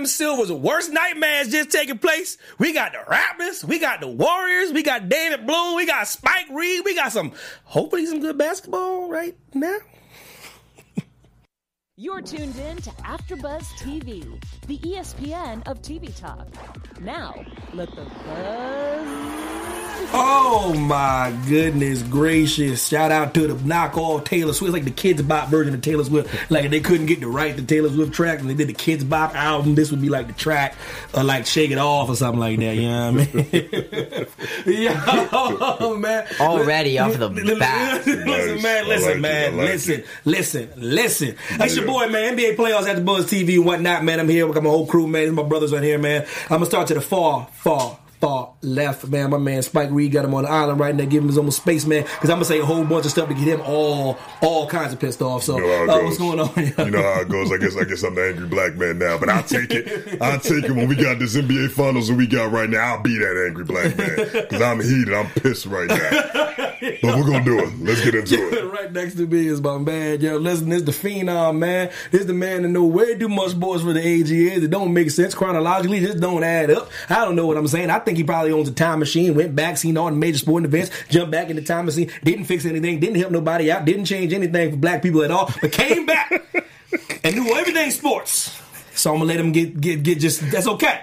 Adam Silver's worst nightmares just taking place. We got the Raptors, we got the Warriors, we got David Bloom, we got Spike Reed, we got some, hopefully some good basketball right now. You're tuned in to AfterBuzz TV, the ESPN of TV talk. Now, let the buzz. Oh my goodness gracious. Shout out to the knockoff Taylor Swift. It's like the Kidz Bop version of Taylor Swift. Like if they couldn't get the right to Taylor Swift track and they did the Kidz Bop album, this would be like the track or like Shake It Off or something like that. You know what I mean? Yo, man. Already off the bat. listen, Nice. man, listen, like it. I man, like listen, it. listen, listen. It's your boy, man. NBA playoffs AfterBuzz TV and whatnot, man. I'm here. We got my whole crew, man. My brothers on here, man. I'm gonna start to the far, far, far left, man. My man Spike Reed got him on the island right now, giving him his own space, man. Because I'm gonna say a whole bunch of stuff to get him all, all kinds of pissed off. So, You know uh, what's going on? You know how it goes. I guess I guess I'm the angry black man now, but I'll take it. I'll take it when we got this NBA finals that we got right now. I'll be that angry black man because I'm heated. I'm pissed right now. But we're gonna do it. Let's get into it. right next to me is my man. Yo, listen, this the phenom, man. This the man that know way too much boys for the age he is. It don't make sense chronologically. Just don't add up. I don't know what I'm saying. I think he probably owns a time machine. Went back, seen all the major sporting events, jumped back in the time machine. Didn't fix anything. Didn't help nobody out. Didn't change anything for black people at all. But came back and knew everything sports. So I'm gonna let him get get get just. That's okay.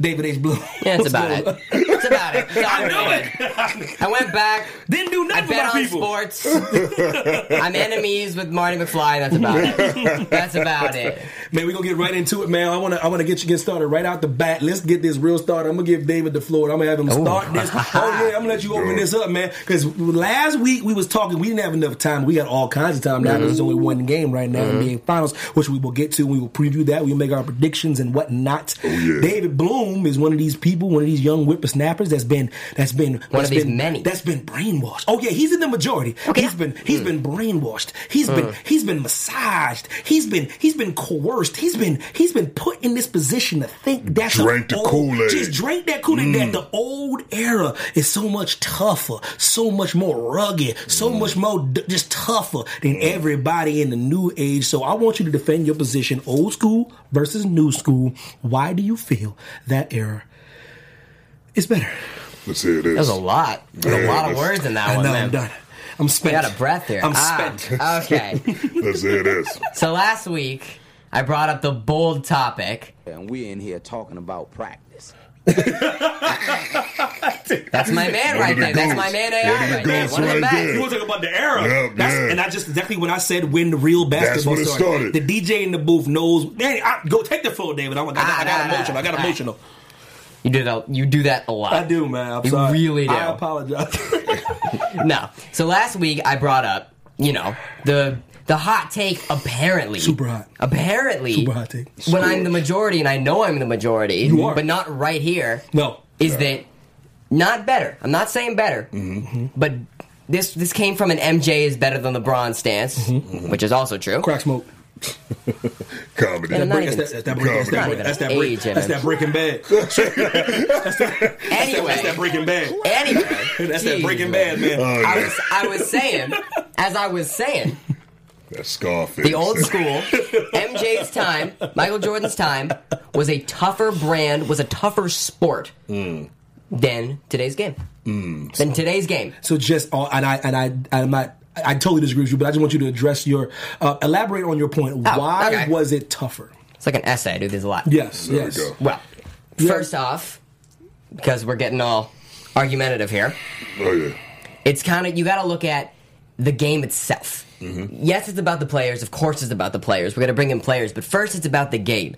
David H. Blue. Yeah, it's about it. It's about it. I knew it. I went back. Didn't do I nothing for bet my on people. sports. I'm enemies with Marty McFly. That's about it. That's about it. Man, we're gonna get right into it, man. I wanna I wanna get you get started right out the bat. Let's get this real started. I'm gonna give David the floor. I'm gonna have him start this. Oh yeah, I'm gonna let you open this up, man. Because last week we was talking, we didn't have enough time. We got all kinds of time now. There's mm-hmm. only one game right now, NBA mm-hmm. Finals, which we will get to. We will preview that. We'll make our predictions and whatnot. Oh, yeah. David Bloom is one of these people, one of these young whippersnappers that's been that's been One that's of these been, many. that's been brainwashed. Oh yeah, he's in the majority. Okay. He's been he's mm. been brainwashed. He's been mm. he's been massaged. He's been he's been coerced. He's been he's been put in this position to think that Drank the old- Kool-Aid. Just drink that Kool Aid. That mm. the old era is so much tougher, so much more rugged, so mm. much more d- just tougher than mm. everybody in the new age. So I want you to defend your position, old school versus new school. Why do you feel that era is better? Let's hear this. That was a lot. There's a lot of words in that I one, know man. I'm done. I'm spent. I got a breath here. I'm Ah, spent. Okay. Let's hear this. So last week, I brought up the bold topic. And we're in here talking about practice. That's my man right there. That's my man AI One of the right there. One of the best. You want to talk about the era? Yep, That's, yeah. And that's just exactly when I said when the real basketball when it started. The DJ in the booth knows. Man, I, go take the floor, David. I'm, I, got, Ah, I got nah, nah, emotional. I got nah. emotional. You do that. You do that a lot. I do, man. I'm You sorry. really do. I apologize. No. So last week I brought up, you know, the the hot take apparently Super hot. Apparently Super hot take. When I'm the majority and I know I'm the majority, You are. but not right here, no. is that not better. I'm not saying better. Mm-hmm. But this this came from an MJ is better than LeBron stance, which is also true. Mm-hmm. Crack smoke. Comedy. And Break- even- that's, that, that's, that, break, that's, that, even that's, that, break, that's that Breaking Bad. that's, that, Anyway. that's that Breaking Bad. Anyway, That's that Breaking man. Bad, man. Oh, I was I was saying, as I was saying, That Scarface. the old school MJ's time, Michael Jordan's time was a tougher brand, was a tougher sport Mm. than today's game. Than today's game. So just uh, and I and I I'm not. I totally disagree with you, but I just want you to address your uh, elaborate on your point. Oh, Why okay. was it tougher? It's like an essay. I do this a lot. Yes, There we yes. go. Well, Yeah. first off, because we're getting all argumentative here, Oh yeah. it's kind of you got to look at the game itself. Mm-hmm. Yes, it's about the players. Of course, it's about the players. We're going to bring in players, but first, it's about the game.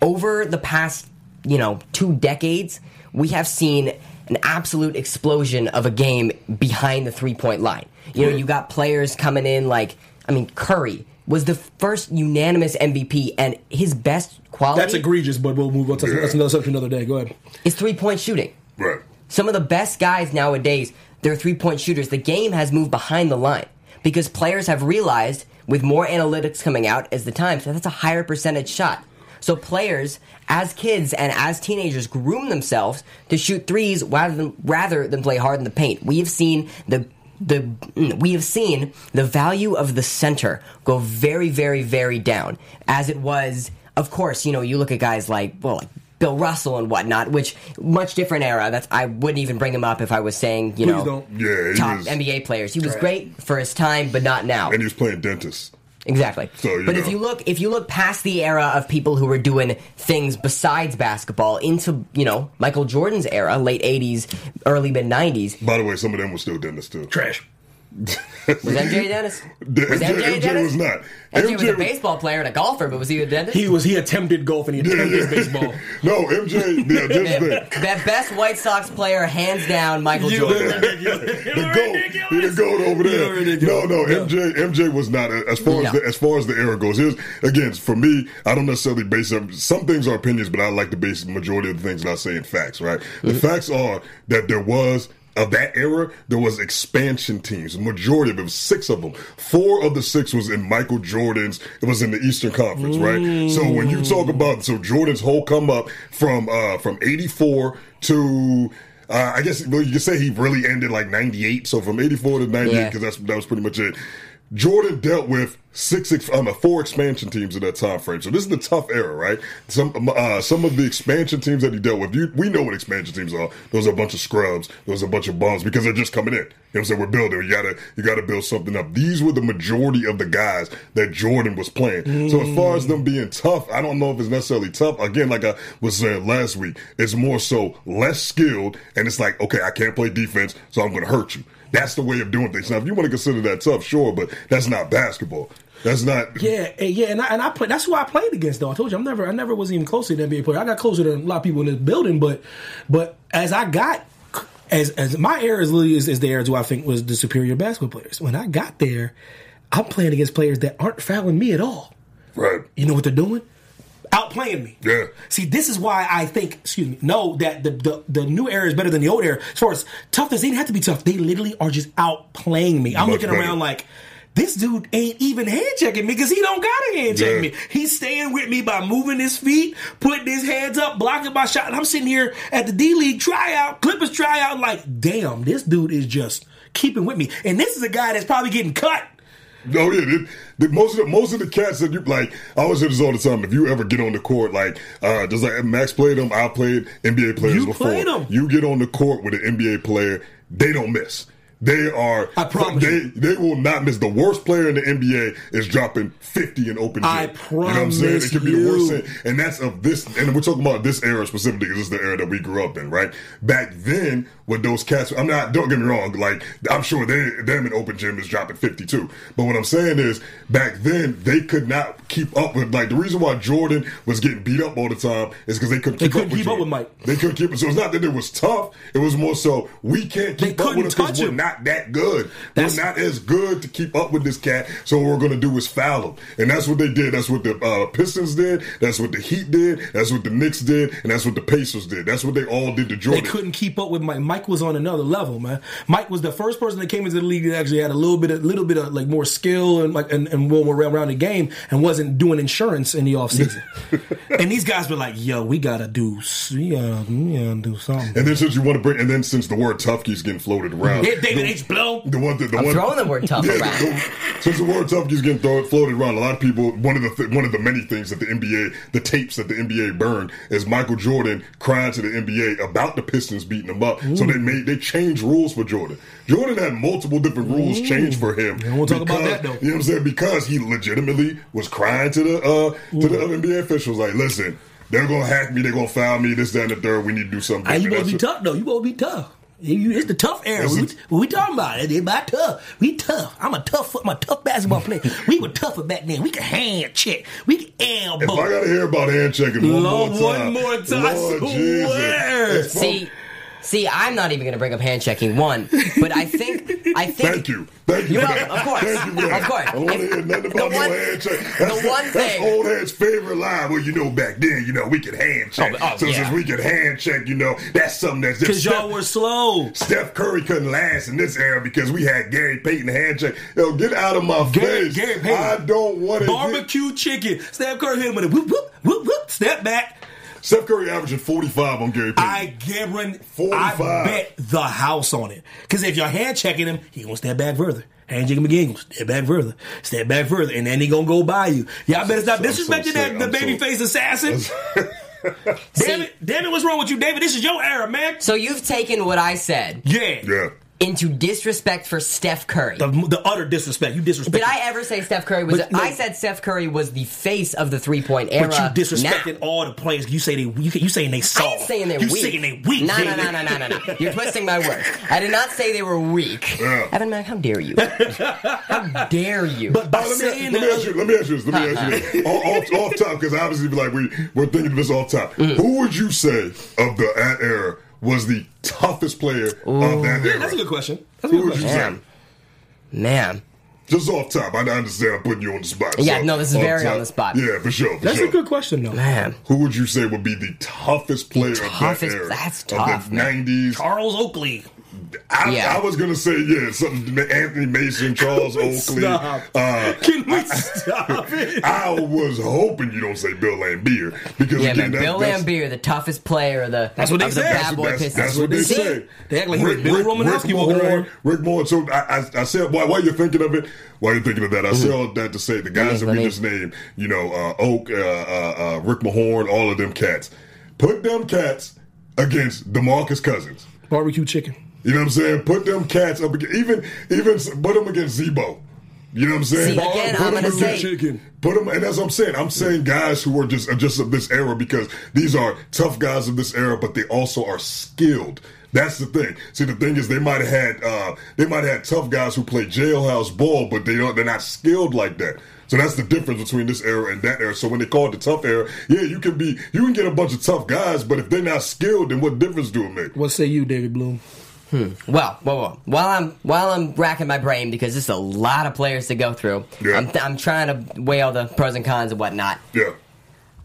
Over the past, you know, two decades, we have seen an absolute explosion of a game behind the three point line. You know, mm-hmm. you got players coming in like, I mean, Curry was the first unanimous MVP, and his best quality That's egregious, but we'll move on to that's another subject another day. Go ahead. is three point shooting. Right. Some of the best guys nowadays, they're three point shooters. The game has moved behind the line because players have realized with more analytics coming out as the time, so that's a higher percentage shot. So players, as kids and as teenagers, groom themselves to shoot threes rather than rather than play hard in the paint. We have seen the the mm, we have seen the value of the center go very very very down as it was of course, you know, you look at guys like well, like Bill Russell and whatnot, which much different era. That's I wouldn't even bring him up if I was saying you Please know don't. Yeah, top was- NBA players. He was Right. great for his time, but not now. And he was playing dentist. Exactly. So, you but if you look if you look past the era of people who were doing things besides basketball into, you know, Michael Jordan's era, late 80s, early mid 90s, By the way, some of them were still dentists too. Trash. Was MJ Dennis? MJ Was MJ, MJ Dennis? was not. MJ, was a baseball player and a golfer, but was he a dentist? He was he attempted golf and he attempted baseball. No, MJ. Yeah, this the, the best White Sox player, hands down, Michael You Jordan. ridiculous. the goat, he the goat over there. No, no, MJ, MJ was not as far Yeah. as the, as far as the era goes. Here's again for me, I don't necessarily base them. Some things are opinions, but I like to base the majority of the things not saying facts. Right? The Mm-hmm. facts are that there was. Of that era, there was expansion teams. Majority of them, six of them. Four of the six was in Michael Jordan's. It was in the Eastern Conference, right? So when you talk about so Jordan's whole come up from uh from eighty four to uh, I guess well, you could say he really ended like '98. So from '84 to '98, Yeah. because that's that was pretty much it. Jordan dealt with six, ex- um, four expansion teams in that time frame. So this is the tough era, right? Some, uh, some of the expansion teams that he dealt with, you, we know what expansion teams are. Those are a bunch of scrubs. Those are a bunch of bums because they're just coming in. You know what I'm saying? We're building. You gotta, you gotta build something up. These were the majority of the guys that Jordan was playing. So as far as them being tough, I don't know if it's necessarily tough. Again, like I was saying last week, it's more so less skilled, and it's like, okay, I can't play defense, so I'm gonna hurt you. That's the way of doing things. Now, if you want to consider that tough, sure, but that's not basketball. That's not. Yeah, and yeah, and I, and I play. That's who I played against. Though I told you, I'm never, I never was even close to NBA player. I got closer than a lot of people in this building, but, but as I got, as as my era is literally is, is the era who I think was the superior basketball players. When I got there, I'm playing against players that aren't fouling me at all. Right. You know what they're doing? Outplaying me. Yeah. See, this is why I think, excuse me, no, that the, the the new era is better than the old era. As far as toughness, they didn't have to be tough. They literally are just outplaying me. I'm Much looking better. around like, this dude ain't even hand checking me because he don't gotta hand check Yeah. me. He's staying with me by moving his feet, putting his hands up, blocking my shot. And I'm sitting here at the D League tryout, Clippers tryout, like, damn, this dude is just keeping with me. And this is a guy that's probably getting cut. No, yeah. The, most of the most of the cats that you like, I always say this all the time. If you ever get on the court, like uh, just like Max played them, I played NBA players You before. You get on the court with an NBA player, they don't miss. They are. I promise They you. they will not miss. The worst player in the NBA is dropping fifty in open gym. I You know what I'm saying? promise It could be the worst thing, and that's of this. And we're talking about this era specifically because this is the era that we grew up in, right? Back then, with those cats, I'm not. Don't get me wrong. Like I'm sure they them in open gym is dropping 52. But what I'm saying is, back then they could not keep up with. Like the reason why Jordan was getting beat up all the time is because they couldn't keep, They couldn't up with keep up with Mike. They couldn't keep. Up. So it's not that it was tough. It was more so we can't They keep up with him because we're him. Not that good. That's- we're not as good to keep up with this cat. So what we're gonna do is foul him, and that's what they did. That's what the uh, Pistons did. That's what the Heat did. That's what the Knicks did, and that's what the Pacers did. That's what they all did to Jordan. They couldn't keep up with Mike. Mike was on another level, man. Mike was the first person that came into the league that actually had a little bit, of, a little bit of like more skill and like and, and more around the game, and wasn't doing insurance in the offseason. and these guys were like, "Yo, we gotta do, we gotta, we gotta do something." And then since you want to bring, and then since the word tough keeps getting floated around, Yeah, David the, H. Blow. the one that the I'm one throwing the word tough Yeah, around. the- since the word tough keeps getting thrown, floated around, a lot of people. One of the th- one of the many things that the NBA, the tapes that the NBA burned, is Michael Jordan crying to the NBA about the Pistons beating him up. So they made they changed rules for Jordan. Jordan had multiple different rules changed for him. We won't talk about that, though. You know what I'm saying? Because he legitimately was crying to the uh to the other NBA officials, like, listen. They're gonna hack me. They're gonna foul me. This, that, and the third. We need to do something. Hey, you different. supposed to be tough though. You supposed to be tough. You- you- It's the tough era. This We, is- what we talking about? It's about tough. We tough. I'm a tough. I'm a tough basketball player. we were tougher back then. We could hand check. We could If. I gotta hear about hand checking one Lord, more time, one more time, I swear. Jesus. See, see, I'm not even going to bring up hand checking one, but I think, I think. Thank you. Thank you. You're for welcome, that. of course. Thank you for that. Of course. I don't want to hear nothing about The one- no hand check. the That's, one that's thing- old head's favorite line. Well, you know, back then, you know, we could hand check. Oh, oh, so yeah. since we could hand check, you know, that's something that's just Because y'all were slow. Steph Curry couldn't last in this era because we had Gary Payton hand check. Yo, get out of my Gary- face. Gary Payton. I don't want to Barbecue chicken. Steph Curry hit him with a whoop whoop whoop whoop. Step back. Steph Curry averaging 45 on Gary Payton. I guarantee, 45. I bet the house on it. Because if you're hand checking him, he gonna step back further. Hand checking McGee gonna step back further, step back further, and then he gonna go by you. Y'all better stop I'm so disrespecting that the I'm so- babyface assassin. damn it! what's wrong with you, David? This is your era, man. So you've taken what I said Yeah, yeah. Into disrespect for Steph Curry. The, the utter disrespect. You disrespect. Did I ever say Steph Curry was? But no. I said Steph Curry was the face of the three point era. But you disrespected Now, all the players. You say they. You, you saying they I soft. ain't saying they're you weak. saying they weak. No, no, no, no, no, no, no. You're twisting my words. I did not say they were weak. Yeah. Evan Mack, how dare you? how dare you? But by Oh, let, me, saying let, me ask you, let me ask you this. Let me ask you this. off, off, off top, because obviously, like we we're thinking of this off top. Mm. Who would you say of the that era was the toughest player of that era? that's a good question. That's a Who good would you question. say? Man, man. Just off top, I understand I'm putting you on the spot. Yeah, no, this is off very on the spot. Yeah, for sure. For That's sure. a good question, though. Man. Who would you say would be the toughest player toughest- of that era? that's tough. of tough, the man. '90s. Charles Oakley. I, Yeah. I was gonna say yeah, something. Anthony Mason, Charles Oakley. Stop. Uh, Can we stop it? I was hoping you don't say Bill Laimbeer because Yeah, again, man. that, Bill Laimbeer, the toughest player of the That's what they of the said. bad That's- boy That's, Pistons. that's what they See? say. They act like he was Bill Romanowski walking Mahorn, around. Rick Moore. So I, I, I said, while, while you're thinking of it, while you're thinking of that, I said all that to say the guys that we just named, you know, uh, Oak, uh, uh, uh, Rick Mahorn, all of them cats. Put them cats against Demarcus Cousins. Barbecue chicken. You know what I'm saying? Put them cats up against even even put them against Zebo. You know what I'm saying? See, again, put I'm them against say- Chicken. Put them, and as I'm saying, I'm saying guys who are just just of this era because these are tough guys of this era, but they also are skilled. That's the thing. See, the thing is, they might have had uh, they might have had tough guys who play jailhouse ball, but they don't. They're not skilled like that. So that's the difference between this era and that era. So when they call it the tough era, yeah, you can be you can get a bunch of tough guys, but if they're not skilled, then what difference do it make? What say you, David Bloom? Hmm. Well, well, well, while I'm while I'm racking my brain because there's a lot of players to go through, Yeah. I'm, I'm trying to weigh all the pros and cons and whatnot. Yeah.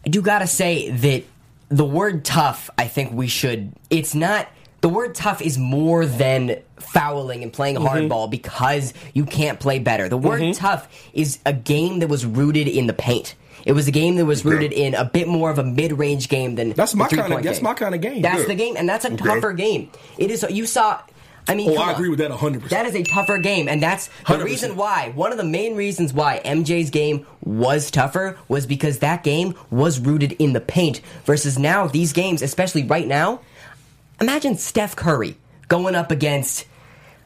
I do gotta say that the word tough, I think we should. It's not. The word tough is more than fouling and playing hardball mm-hmm. because you can't play better. The word mm-hmm. tough is a game that was rooted in the paint. It was a game that was rooted in a bit more of a mid-range game than That's my kinda- that's game. my kinda game. That's the game, and that's a Okay. tougher game. It is. You saw. I mean, Oh, I on. agree with that 100%. That is a tougher game, and that's the 100%. reason why. One of the main reasons why MJ's game was tougher was because that game was rooted in the paint. Versus now, these games, especially right now, imagine Steph Curry going up against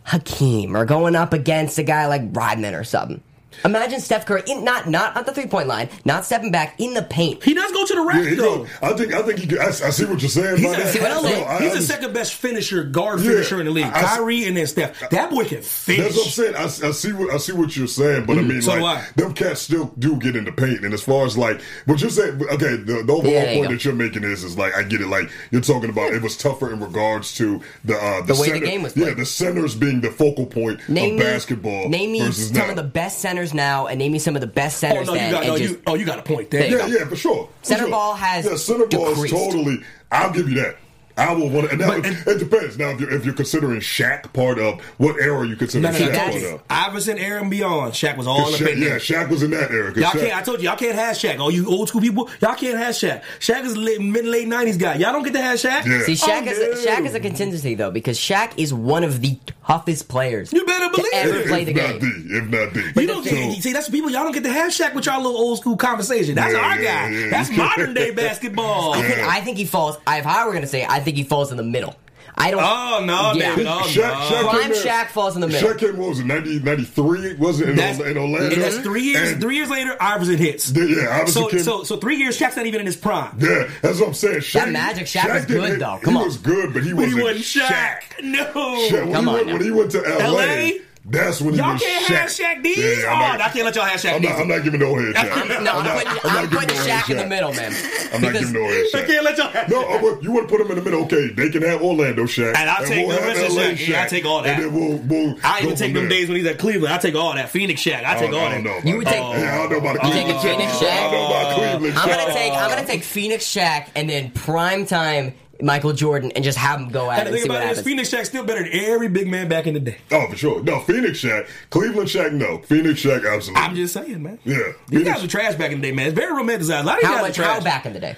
Hakeem or going up against a guy like Rodman or something. Imagine Steph Curry in not not at the three point line, not stepping back in the paint. He does go to the rack, Yeah, though. go, I think I think he. I, I see what you're saying. He's, about a, that. See No. I- he's I the just- second best finisher, guard Yeah. finisher in the league. I- I- Kyrie and then Steph. That boy can finish. That's what I'm saying. I, I see what I see what you're saying, but I mean, so like I. them cats still do get in the paint. And as far as like what you're saying, okay, the, the overall Yeah, there you point go. that you're making is is like I get it. Like you're talking about, it was tougher in regards to the uh, The way the game was Yeah, the centers being the focal point Name of me, basketball. Name me some now. of the best centers now, and name me some of the best Oh centers no, you got no, just, you, oh, you got a point there. Yeah, yeah, for sure. For Center sure. ball has yeah, center ball is totally. I'll give you that. I will want, and now But- it, it depends. Now, if you're, if you're considering Shaq part of what era you consider No, no, Shaq no. that part of? Iverson, Aaron, beyond. Shaq was all in the Shaq, paint. yeah. Shaq was in that era. Y'all Shaq- can't. I told you, y'all can't have Shaq. All you old school people, y'all can't have Shaq. Shaq is a late, mid late nineties guy. Y'all don't get to have Shaq. Yeah. See, Shaq Oh, is no. a, Shaq is a contingency though because Shaq is one of the toughest players. You better believe to ever it. play if the not game. the, if not the. You don't So- get, see, that's the people y'all don't get to have Shaq with y'all little old school conversation. That's Yeah, our yeah, guy. yeah. That's modern day basketball. I think I think he falls. If I were going to say, it, I think he falls in the middle. I don't. Oh no, Yeah. David. Oh, Shaq, no. Shaq Prime in- Shaq falls in the middle. Shaq came, what was it, 90, 93? Was it in, That's, in Orlando? and that's three years. And- three years later, Iverson hits. Yeah, yeah, Iverson so, came- so, so three years. Shaq's not even in his prime. Yeah, that's what I'm saying. Shaq, That Magic Shaq was good, hit- though. Come he on. was good, but he But he wasn't wasn't Shaq. No. Shaq, when, Come he on went, now. when he went to LA, LA? That's when Y'all can't Shaq. have Shaq D's. Yeah, oh, I'm not, I can't let y'all have Shaq I'm D's. not, I'm not giving no head Shaq. I'm, no, I'm, not- putting, I'm I'm, not putting no Shaq head in the middle, man. I'm not giving no head I can't let y'all have No, Shaq. I would, you want to put them in the middle. Okay, they can have Orlando Shaq. And I'll take we'll the have rest of LA Shaq. Yeah, I'll take all that. And then we'll, we'll I even take them there. days when he's at Cleveland. I take all that. Phoenix Shaq. I oh, take I all don't know that. You would that. take- Yeah, oh. I don't know about You Cleveland Shaq. I don't know about Shaq? Cleveland I'm gonna take I'm gonna take Phoenix Shaq and then prime time Michael Jordan and just have him go at And it the and thing what about it is. Phoenix Shaq's still better than every big man back in the day. Oh, for sure. No, Phoenix Shaq. Cleveland Shaq, no. Phoenix Shaq, absolutely. I'm just saying, man. Yeah. These Phoenix- guys were trash back in the day, man. It's very romanticized. A lot of these How guys much? are trash. How back in the day?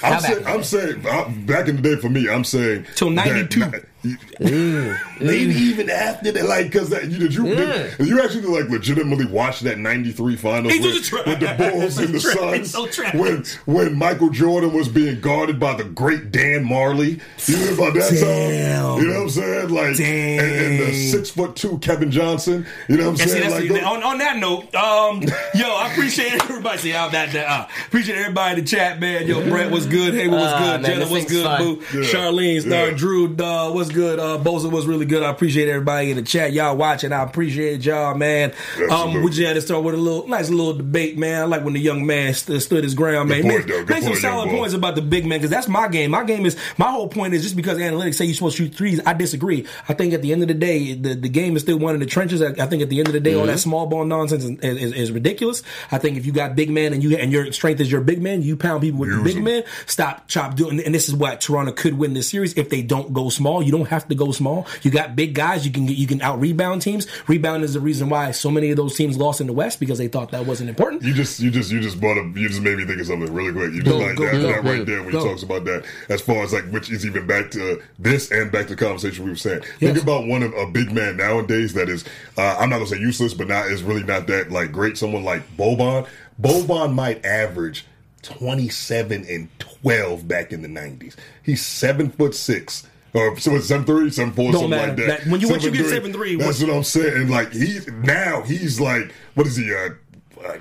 How I'm saying, bad? I'm saying uh, back in the day for me, I'm saying Till 92. That- Maybe even after that, like because that you did you did, you actually like legitimately watch that '93 finals with, a with the Bulls and the Trash. Suns So when when Michael Jordan was being guarded by the great Dan Majerle. You know about that Damn. time? You know what I'm saying? Like and, and the six foot two Kevin Johnson. You know what I'm And saying? that's like, on, on that note, um, yo, I appreciate everybody. See, how that, that uh, appreciate everybody in the chat, man. Yo, Brett was good. Haywood was Ah, good. man, Jenna this was good. fun. Boo. Yeah. Charlene, Star, Yeah. Drew, uh, was good. Uh, Boza was really good. I appreciate everybody in the chat. Y'all watching. I appreciate y'all, man. Um, we just had to start with a little nice little debate, man. I like when the young man st- stood his ground, man. Point, Make- make some solid points about the big man because that's my game. My game is my whole point is just because analytics say you're supposed to shoot threes. I disagree. I think at the end of the day, the, the game is still one in the trenches. I, I think at the end of the day, all Mm-hmm. that small ball nonsense is, is, is ridiculous. I think if you got big man and you and your strength is your big man, you pound people with Use the big them. man. Stop chop doing. And this is what Toronto could win this series if they don't go small. You don't have to go small. You got big guys. You can get you can out rebound teams. Rebound is the reason why so many of those teams lost in the West because they thought that wasn't important. You just, you just, you just brought up. You just made me think of something really quick. You just Go, like go, that, go, that right there when he talks about that. As far as like, which is even back to this and back to the conversation we were saying. Yes. Think about one of a big man nowadays that is. Uh, I'm not gonna say useless, but not is really not that like great. Someone like Boban. Boban might average 27 and 12 back in the 90s. He's seven foot six. Or so it's seven three, seven four, Don't something matter. like that. That- when you- once you get 7'3", 7'3", that's what I'm saying. Like he's now he's like what is he? Uh,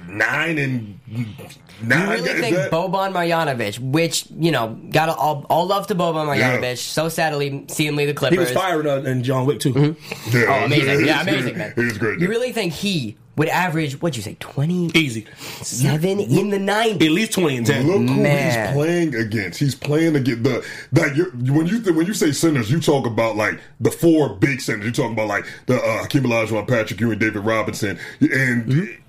nine and nine. You really think that- Boban Marjanovic, which you know, got all, all love to Boban Marjanovic. Yeah. So sadly, see him leave the He was firing uh, in John Wick too. Yeah, Oh, amazing! Yeah, amazing, man. He was great. You really think he would average? What'd you say? Twenty Easy, seven in the at least twenty and ten. Look who Man. he's playing against. He's playing against the that you when you th- when you say centers, you talk about like the four big centers. You're talking about like the uh, Hakeem Olajuwon, Patrick Ewing, David Robinson, and. Mm-hmm.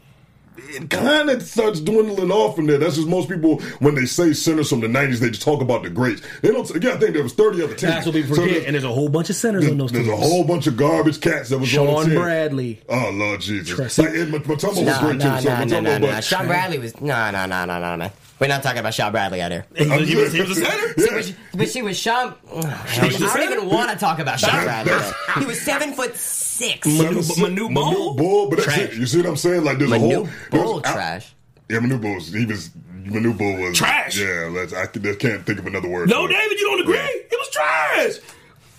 It kind of starts dwindling off from there. That's just most people when they say centers from the '90s, they just talk about the greats. They don't. Again, I think there was 30 other teams. That's what people So forget. there's- and there's a whole bunch of centers on those there's teams. a whole bunch of garbage cats that was on the Shawn team. Bradley. Oh Lord Jesus! Trust me. Like Ed Mutombo was No, great no, too. So no, no, Mutombo, no, no. Shawn Bradley was no, no, no, no, no, man. We're not talking about Shawn Bradley out here. He was, he was, he was a center. Yeah. But, but see, with Shawn, I was the don't center? even want to talk about Shawn Bradley. He was seven foot six. Manu, Seven- Manu Manu Bol. Bull, but that's it. You see what I'm saying? Like there's a whole there's- Bol I- trash. Yeah, Manu Bol. He was Manu Bol was Trash. Yeah, let's, I, can- I can't think of another word. No. David, you don't agree? Yeah. It was trash.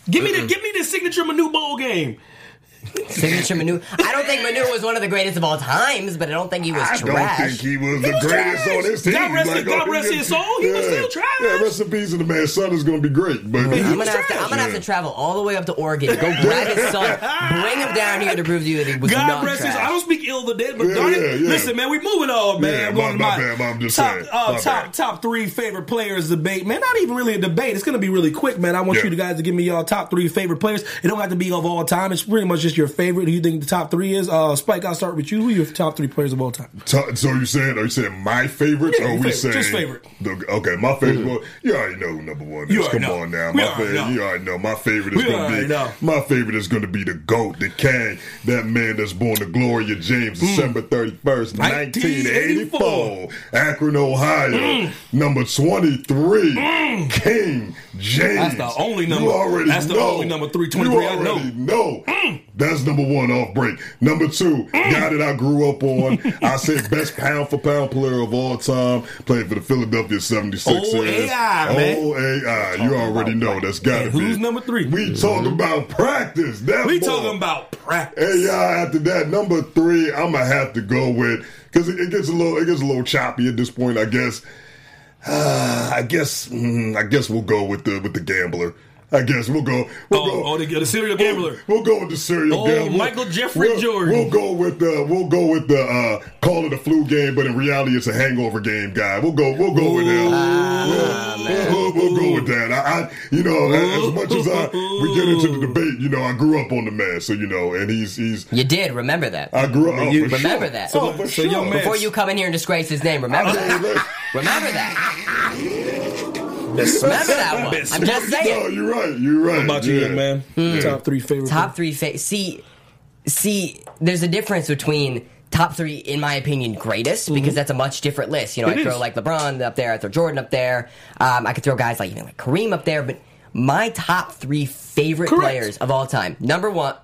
Give me the give me the signature Manu Bol game. Signature Manu. I don't think Manu was one of the greatest of all times, but I don't think he was I trash. don't think he was the was greatest trash. on his team. God rest- Like, God oh, rest his was- soul. He was still trash. Yeah, rest in peace, and the man's son is going to be great. But I'm gonna, have to. I'm gonna have to travel all the way up to Oregon, go grab his son, bring him down here to prove to you that he was God not rest his. I don't speak ill of the dead, but Yeah, darn it, yeah, yeah. listen, man, we moving on, man. Yeah, I'm going my- to my bad, I'm just top, saying. uh, My top, bad. top three favorite players debate, man. Not even really a debate. It's going to be really quick, man. I want you guys to give me your top three favorite players. It don't have to be of all time. It's pretty much just your favorite. Who you think the top three is? Uh, Spike, I'll start with you. Who are your top three players of all time? T- So you saying? Are you saying my favorite? Yeah, or are we favorite, saying just favorite. The, okay, my favorite. Mm-hmm. Well, you already know who number one is. You Come know. on now, my favorite. know. You already know. My favorite is going to be know. my favorite is going to be the goat, the king, that man that's born to Gloria James, mm. December thirty first, nineteen eighty 1984. Akron, Ohio, mm. number twenty three, mm. King James. That's the only number- You already that's the know. only number 323 I know. already know. That's number one off break. Number two, guy that I grew up on. I said best pound for pound player of all time. Playing for the Philadelphia 76ers. OAI, man. OAI. You already know. That's got to And be. who's number three? We talking about practice. That We boy. talking about practice. Hey, y'all. After that, number three, I'm gonna have to go with because it, it gets a little, it gets a little choppy at this point. I guess. Uh, I guess. mm, I guess we'll go with the with the gambler. I guess we'll go. We'll Oh, go. oh, the, the serial gambler. We'll, we'll go with the serial Oh, gambler. Michael Jeffrey we'll, Jordan. We'll go with the we'll go with the uh, call it a flu game, but in reality it's a hangover game, guy. We'll go we'll go with him. Ah, we'll, we'll, we'll go with that. I, I you know as, as much as I we get into the debate, you know I grew up on the man, so you know, and he's he's You did, remember that. I grew up. Oh, You- for remember sure. that. Oh, So- for so sure. Before you come in here and disgrace his name, remember that. Remember that. Best- Remember that one. Best- I'm just No, saying. you're right. You're right. What about you, yeah. young man? Top three favorite. Top three. Fa- see, see, there's a difference between top three, in my opinion, greatest because that's a much different list. You know, Mm-hmm. It I throw like LeBron up there, I throw Jordan up there. Um, I could throw guys like even like Kareem up there, but my top three favorite Correct. players of all time. Number one,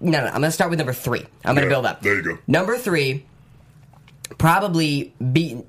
no, no, I'm gonna start with number three. I'm gonna Yeah, build up. there you go. Number three, probably be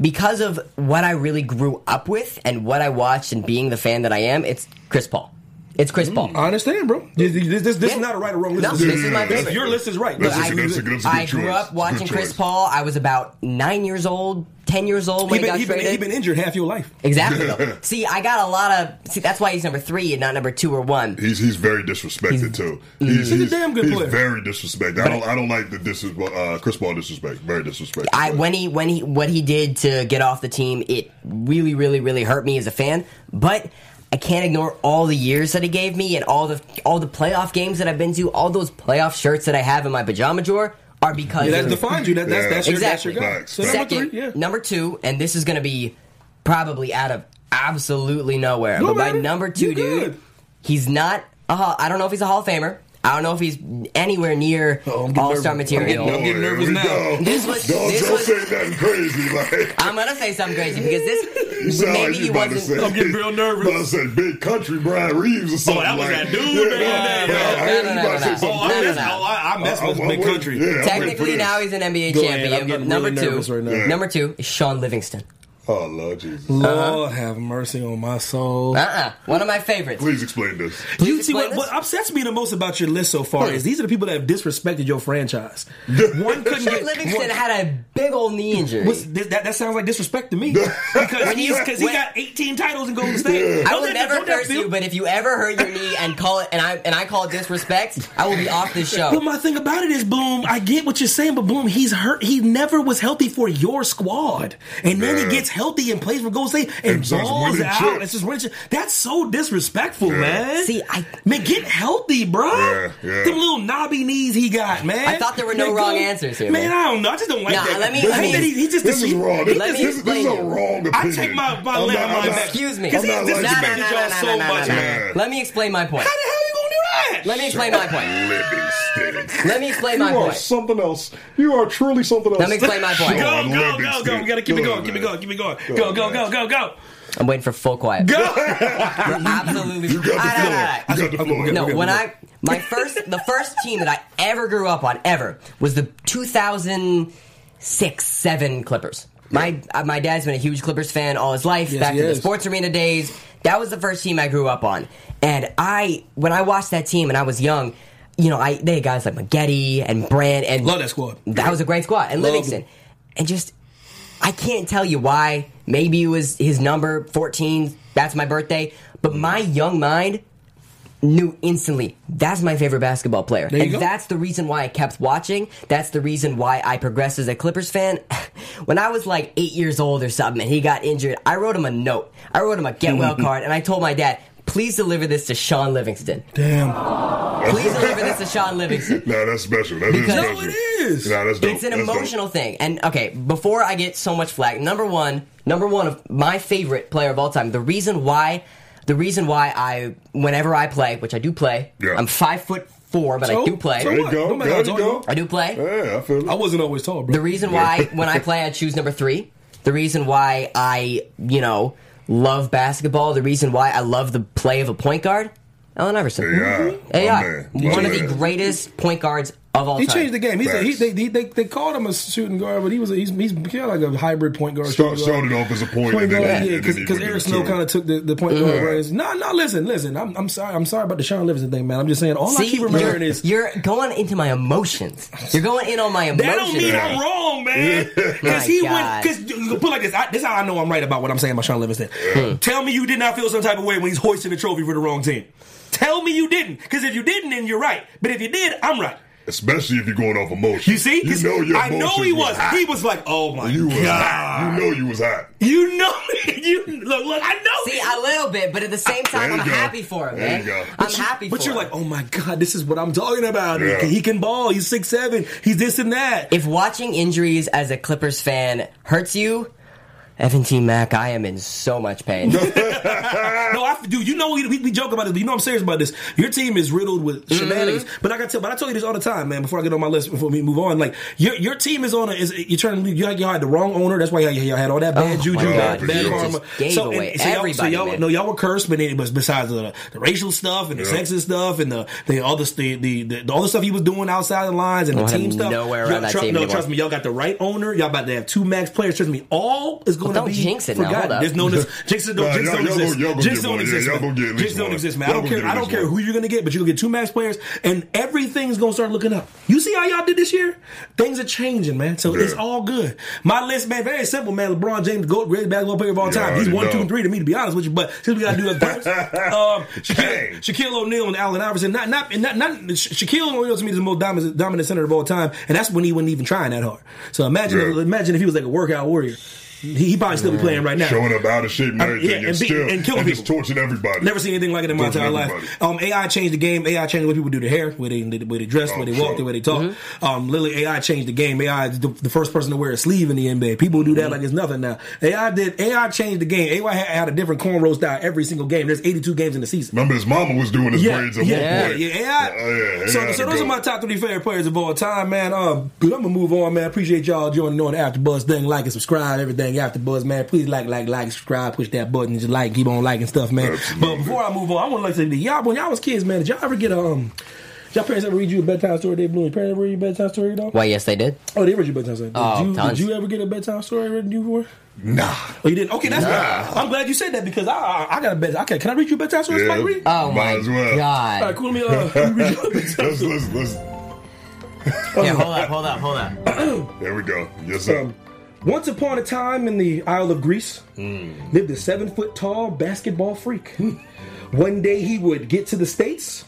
because of what I really grew up with and what I watched and being the fan that I am. It's Chris Paul. It's Chris Paul. I understand, bro. This, this, this, this Yeah. is not a right or wrong list. No, This this is my favorite. Your list is right. That's Look, a- I- that's a good- that's a I good grew choice. up watching Chris. Paul. I was about nine years old, ten years old when he he, been, got he, been, traded. he been injured half your life. exactly. See, I got a lot of. See, that's why he's number three and not number two or one. He's he's very disrespected too. He's, He's a damn good he's player. very disrespected. I don't I don't like the disrespect. Uh, Chris Paul disrespect. Very disrespectful. I when he when he what he did to get off the team, it really, really, really hurt me as a fan. But I can't ignore all the years that he gave me and all the all the playoff games that I've been to. All those playoff shirts that I have in my pajama drawer are because Yeah, that defines you. That, that's, Yeah. that's, your, that's your. So number Second, three, yeah. number two, and this is going to be probably out of absolutely nowhere. No but my matter. number two dude, he's not. A, Hall- I don't know if he's a Hall of Famer. I don't know if he's anywhere near Oh, All Star material. I'm getting nervous we now. go. This was- don't this don't was- say nothing crazy. Like I'm gonna say something crazy because this sound maybe like he you about to wasn't. say. I'm getting real nervous. About to say big country Bryant Reeves or oh, something. that was like, that dude Yeah, back in the yeah, day. yeah, I No, no, no, about to no, say no. something Oh, I No, no, no. oh, I, I mess with big country. Yeah, I'm waiting for Technically, now he's an NBA Go champion. I'm number really two, right now. Number two is Shaun Livingston. Oh Lord Jesus! Lord uh-huh. have mercy on my soul. Uh-uh. One of my favorites. Please explain this. You see explain what, this? what upsets me the most about your list so far is these are the people that have disrespected your franchise. One couldn't Shaun get Livingston one- had a big old knee injury. What's- this- that, that sounds like disrespect to me because he's because he got 18 titles in Golden State. I Don't will that- never don't that curse feel- you, but if you ever hurt your knee and call it and I and I call it disrespect, I will be off this show. But show. my thing about it is, Bloom, I get what you're saying, but Bloom, he's hurt. He never was healthy for your squad, and then Yeah. he gets healthy and plays for Golden State and And balls out. chips. It's just winning. That's so disrespectful, man. See, I- man, get healthy, bro. Yeah, yeah. Them little knobby knees he got, man. I thought there were no Man, wrong go- answers here, man. man. I don't know. I just don't like Nah, that. let me- I let hate that he, he just This is wrong. This, Let this, me this, this is a wrong opinion. I take my- my I'm not- on my I'm not- back. Excuse me. Because I'm he not disrespected y'all so no, no, much, no, no. man. Let me explain my point. How the hell are you gonna do that? Let me explain my point. Livingston. Let me explain my You are point. something else. You are truly something else. Let me explain my point. Go, go, go, go. We gotta keep it Go going. Keep it man. going. Keep it going. Go Go, go, go, go, go. I'm waiting for full quiet. Go. Absolutely. You got the floor. nah, nah. You got the floor. No, when. I my first the first team that I ever grew up on ever was the 2006 7 Clippers. My uh, my dad's been a huge Clippers fan all his life Yes, back he in the sports arena days. That was the first team I grew up on. And I when I watched that team and I was young, you know, I they had guys like Maggette and Brand and Love that squad. That was a great squad. And Love Livingston. them. And just I can't tell you why. Maybe it was his number 14. That's my birthday. But my young mind knew instantly that's my favorite basketball player. And go. that's the reason why I kept watching. That's the reason why I progressed as a Clippers fan. when I was like eight years old or something and he got injured, I wrote him a note. I wrote him a get well card and I told my dad, please deliver this to Shaun Livingston. Damn. Please deliver this to Shaun Livingston. No, that's special. That is Because- special. No, it is. Nah, that's dope. It's an That's dope. emotional thing. And okay, before I get so much flack, number one, number one of my favorite player of all time. The reason why, the reason why I, whenever I play, which I do play, Yeah. I'm five foot four, but I do play. There you go. No There you go. you I do play. Yeah, I feel I wasn't always tall, bro. The reason why when I play I choose number three. The reason why I, you know, love basketball. The reason why I love the play of a point guard. Allen Iverson. AI. AI. One of the greatest point guards of all He time. changed the game. He's a, he, Facts. they, they, they called him a shooting guard, but he was a, he's, he's kind of like a hybrid point guard. Start, shooting guard. started off as a point, Point point, guard, yeah, because he Eric Snow kind of took the, the point guard reins. No, no, listen, listen. I'm, I'm sorry. I'm sorry about the Shaun Livingston thing, man. I'm just saying. All I keep remembering you're, is you're going into my emotions. You're going in on my emotions. that don't mean I'm wrong, man. Because he God. went. Because put like this. I, this is how I know I'm right about what I'm saying about Shaun Livingston. Hmm. Tell me you did not feel some type of way when he's hoisting the trophy for the wrong team. Tell me you didn't. Because if you didn't, then you're right. But if you did, I'm right. Especially if you're going off emotion. You see? You 'Cause know your I know he was. hot. He was like, oh my You god. hot. You know you was hot. You know, you look, look. I know. See, a little bit, but at the same time, I'm go. happy for him, There man. you go. I'm But you- happy But you're him. like, oh my god, this is what I'm talking about. Yeah. He, he can ball. He's six seven. He's this and that. if watching injuries as a Clippers fan hurts you, Evan T. Mack, I am in so much pain. no, I, dude, you know we, we, we joke about this, but you know I'm serious about this. Your team is riddled with mm-hmm. shenanigans. But I got to tell, but I tell you this all the time, man. Before I get on my list, before we move on, like your your team is on a is you're trying to leave. You had, you had the wrong owner. That's why you, you had all that bad Oh, juju, bad, bad karma. just gave so, away and, so y'all, so everybody, y'all, man. no, y'all were cursed, but it was besides the, the racial stuff and the Yeah. sexist stuff and the the all this the, the, the, the all the stuff he was doing outside the lines and the team stuff. nowhere Y'all around that tru- team no, anymore. trust me, y'all got the right owner. Y'all about to have two max players. Trust me, all is going Well, to don't be jinx it now. Hold forgotten. up. There's no this, jinx don't, Nah, jinx don't exist. gonna- y'all gonna Jinx don't exist. Yeah, y'all man. gonna get at Jinx don't exist, man. I don't care. I don't care who you're gonna get, but you're gonna get two max players, and everything's gonna start looking up. You see how y'all did this year? Things are changing, man. So it's all good. My list, man, very simple, man. LeBron James, GOAT, greatest basketball player of all time. He's one, two, and three to me, to be honest with you. But since we gotta do that first, um, Shaquille, Shaquille O'Neal and Allen Iverson. Not, not, not, not Shaquille O'Neal to me is the most dominant, dominant center of all time, and that's when he wasn't even trying that hard. So imagine, Yeah. imagine if he was like a workout warrior. He, probably still be playing right now. Showing up out of shape and Uh, yeah, and, and be- still and killing just people. torching everybody. Never seen anything like it in my entire life. Um, AI changed the game. AI changed the way people do their hair, where they, the way they dress, the way they Oh, walk, sure. the way they talk. Mm-hmm. Um, literally, AI changed the game. AI is the, the first person to wear a sleeve in the NBA. People do that Mm-hmm. like it's nothing now. AI did. AI changed the game. AI had, had a different cornrow style every single game. There's 82 games in the season. Remember, his mama was doing his Yeah, braids at yeah, one point. yeah, yeah. Oh, yeah. So, so the those are my top three favorite players of all time, man. Um, but I'm gonna move on, man. Appreciate y'all joining on the AfterBuzz thing. Like and subscribe, everything AfterBuzz, man. Please like, like, like, subscribe, push that button, just like, keep on liking stuff, man. Absolutely. But before I move on, I want to like to say, y'all when y'all was kids, man, did y'all ever get a um? Did y'all parents ever read you a bedtime story? They blew. Your parents ever read you a bedtime story, though? Why, yes, they did. Oh, they read you a bedtime story. Did, Oh, you, did you ever get a bedtime story written to you before? Nah. Oh, you didn't? Okay, that's good. I'm glad you said that because I I, I got a bed. Okay, can I read you a bedtime story? Yeah. Spike Reed? Oh, Might my as well. God. right, cool. Let me, uh, let me read you a bedtime Let's, story. let's, let's, Here, hold up, hold up, hold up. there we go. Yes, sir. Um, once upon a time in the Isle of Greece lived a seven foot tall basketball freak. One day he would get to the States,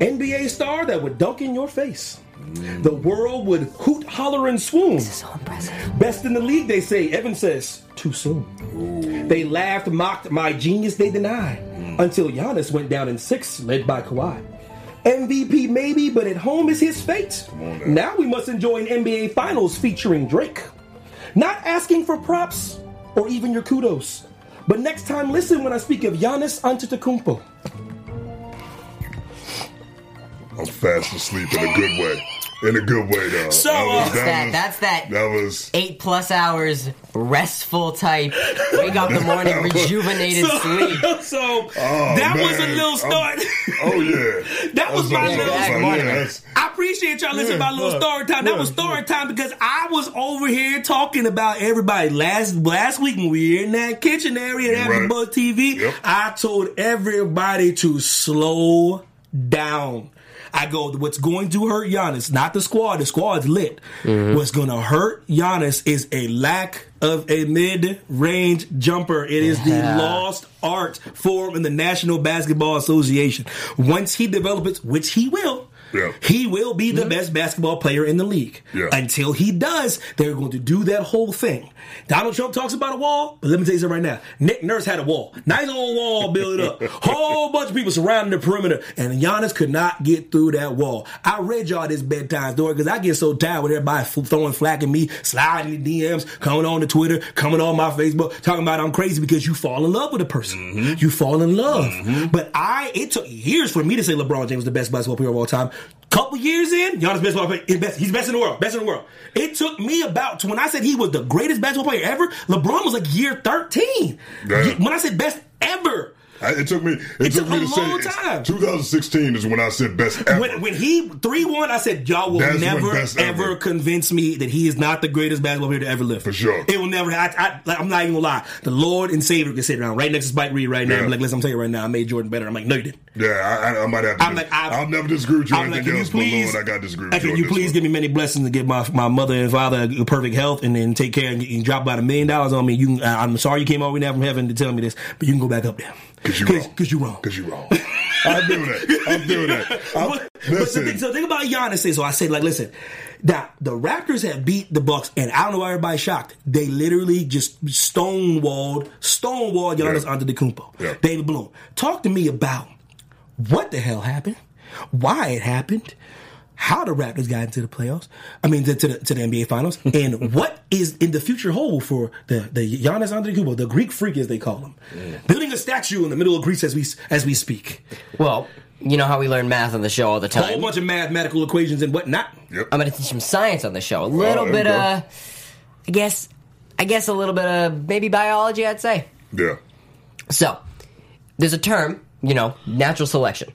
NBA star that would dunk in your face. The world would hoot, holler, and swoon. So impressive. Best in the league, they say. Evan says, too soon. They laughed, mocked my genius, they denied. Until Giannis went down in six, led by Kawhi. MVP maybe, but at home is his fate. on now. Now we must enjoy an NBA Finals featuring Drake. Not asking for props or even your kudos. But next time, listen when I speak of Giannis Antetokounmpo. I'm fast asleep in a good way. In a good way, though. So, That was- uh, That's that, was- that's that That was. eight plus hours restful type. Wake up in the morning, rejuvenated sleep. so Oh, that was a little start. Oh yeah. That was what my I little- like, yeah, I appreciate y'all listening to my little story time. That was story time because I was over here talking about everybody last last week when we were in that kitchen area at Right. Buzz TV. Yep. I told everybody to slow down. I go, what's going to hurt Giannis, not the squad. The squad's lit. Mm-hmm. What's going to hurt Giannis is a lack of a mid-range jumper. It is the lost art form in the National Basketball Association. Once he develops it, which he will, Yeah. he will be the best basketball player in the league. Yeah. Until he does, they're going to do that whole thing. Donald Trump talks about a wall, but let me tell you something right now. Nick Nurse had a wall. Nice old wall built up. Whole bunch of people surrounding the perimeter, and Giannis could not get through that wall. I read y'all this bedtime story because I get so tired with everybody f- throwing flack at me, sliding the DMs, coming on to Twitter, coming on my Facebook, talking about I'm crazy because you fall in love with a person. Mm-hmm. You fall in love. Mm-hmm. But I, it took years for me to say LeBron James is the best basketball player of all time. Couple years in, Giannis best basketball player, he's best, he's best in the world, best in the world. It took me about to when I said he was the greatest basketball player ever. LeBron was like year thirteen. Damn. When I said best ever. I, it took me. It, It took took me a to say time. 2016 is when I said best ever. When, when he three one, I said y'all will That's never ever. ever. convince me that he is not the greatest basketball player to ever live. For sure. it will never. I, I, like, I'm not even gonna lie. The Lord and Savior can sit around right next to Spike Reed right now. Yeah. I'm like, listen, I'm telling you right now, I made Jordan better. I'm like, no, you didn't. yeah, I, I, I might have to. I'm like, I- I'll never disagree with you I'm like, can you else, but please? Lord, I got disagree with Can you. you please one. give me many blessings to give my my mother and father perfect health and then take care and, and drop about a million dollars on me? You, can, I'm sorry you came all the way down from heaven to tell me this, but you can go back up there Cause you're wrong. Cause you wrong. Cause you wrong. I'm doing that. I'm doing that. I'm, but, but the thing, so the thing about Giannis is, so I said, like, listen, now the Raptors have beat the Bucks, and I don't know why everybody's shocked. They literally just stonewalled, stonewalled Giannis Yeah. Antetokounmpo. Yeah. David Bloom, talk to me about what the hell happened, why it happened. How the Raptors got into the playoffs. I mean, to, to the to the NBA Finals, and what is in the future hold for the the Giannis Antetokounmpo, the Greek freak as they call him, building a statue in the middle of Greece as we as we speak. Well, you know how we learn math on the show all the time. A whole bunch of mathematical equations and whatnot. Yep. I'm going to teach some science on the show. A little there bit we go. of, I guess, I guess a little bit of maybe biology. I'd say. Yeah. So, there's a term, you know, natural selection.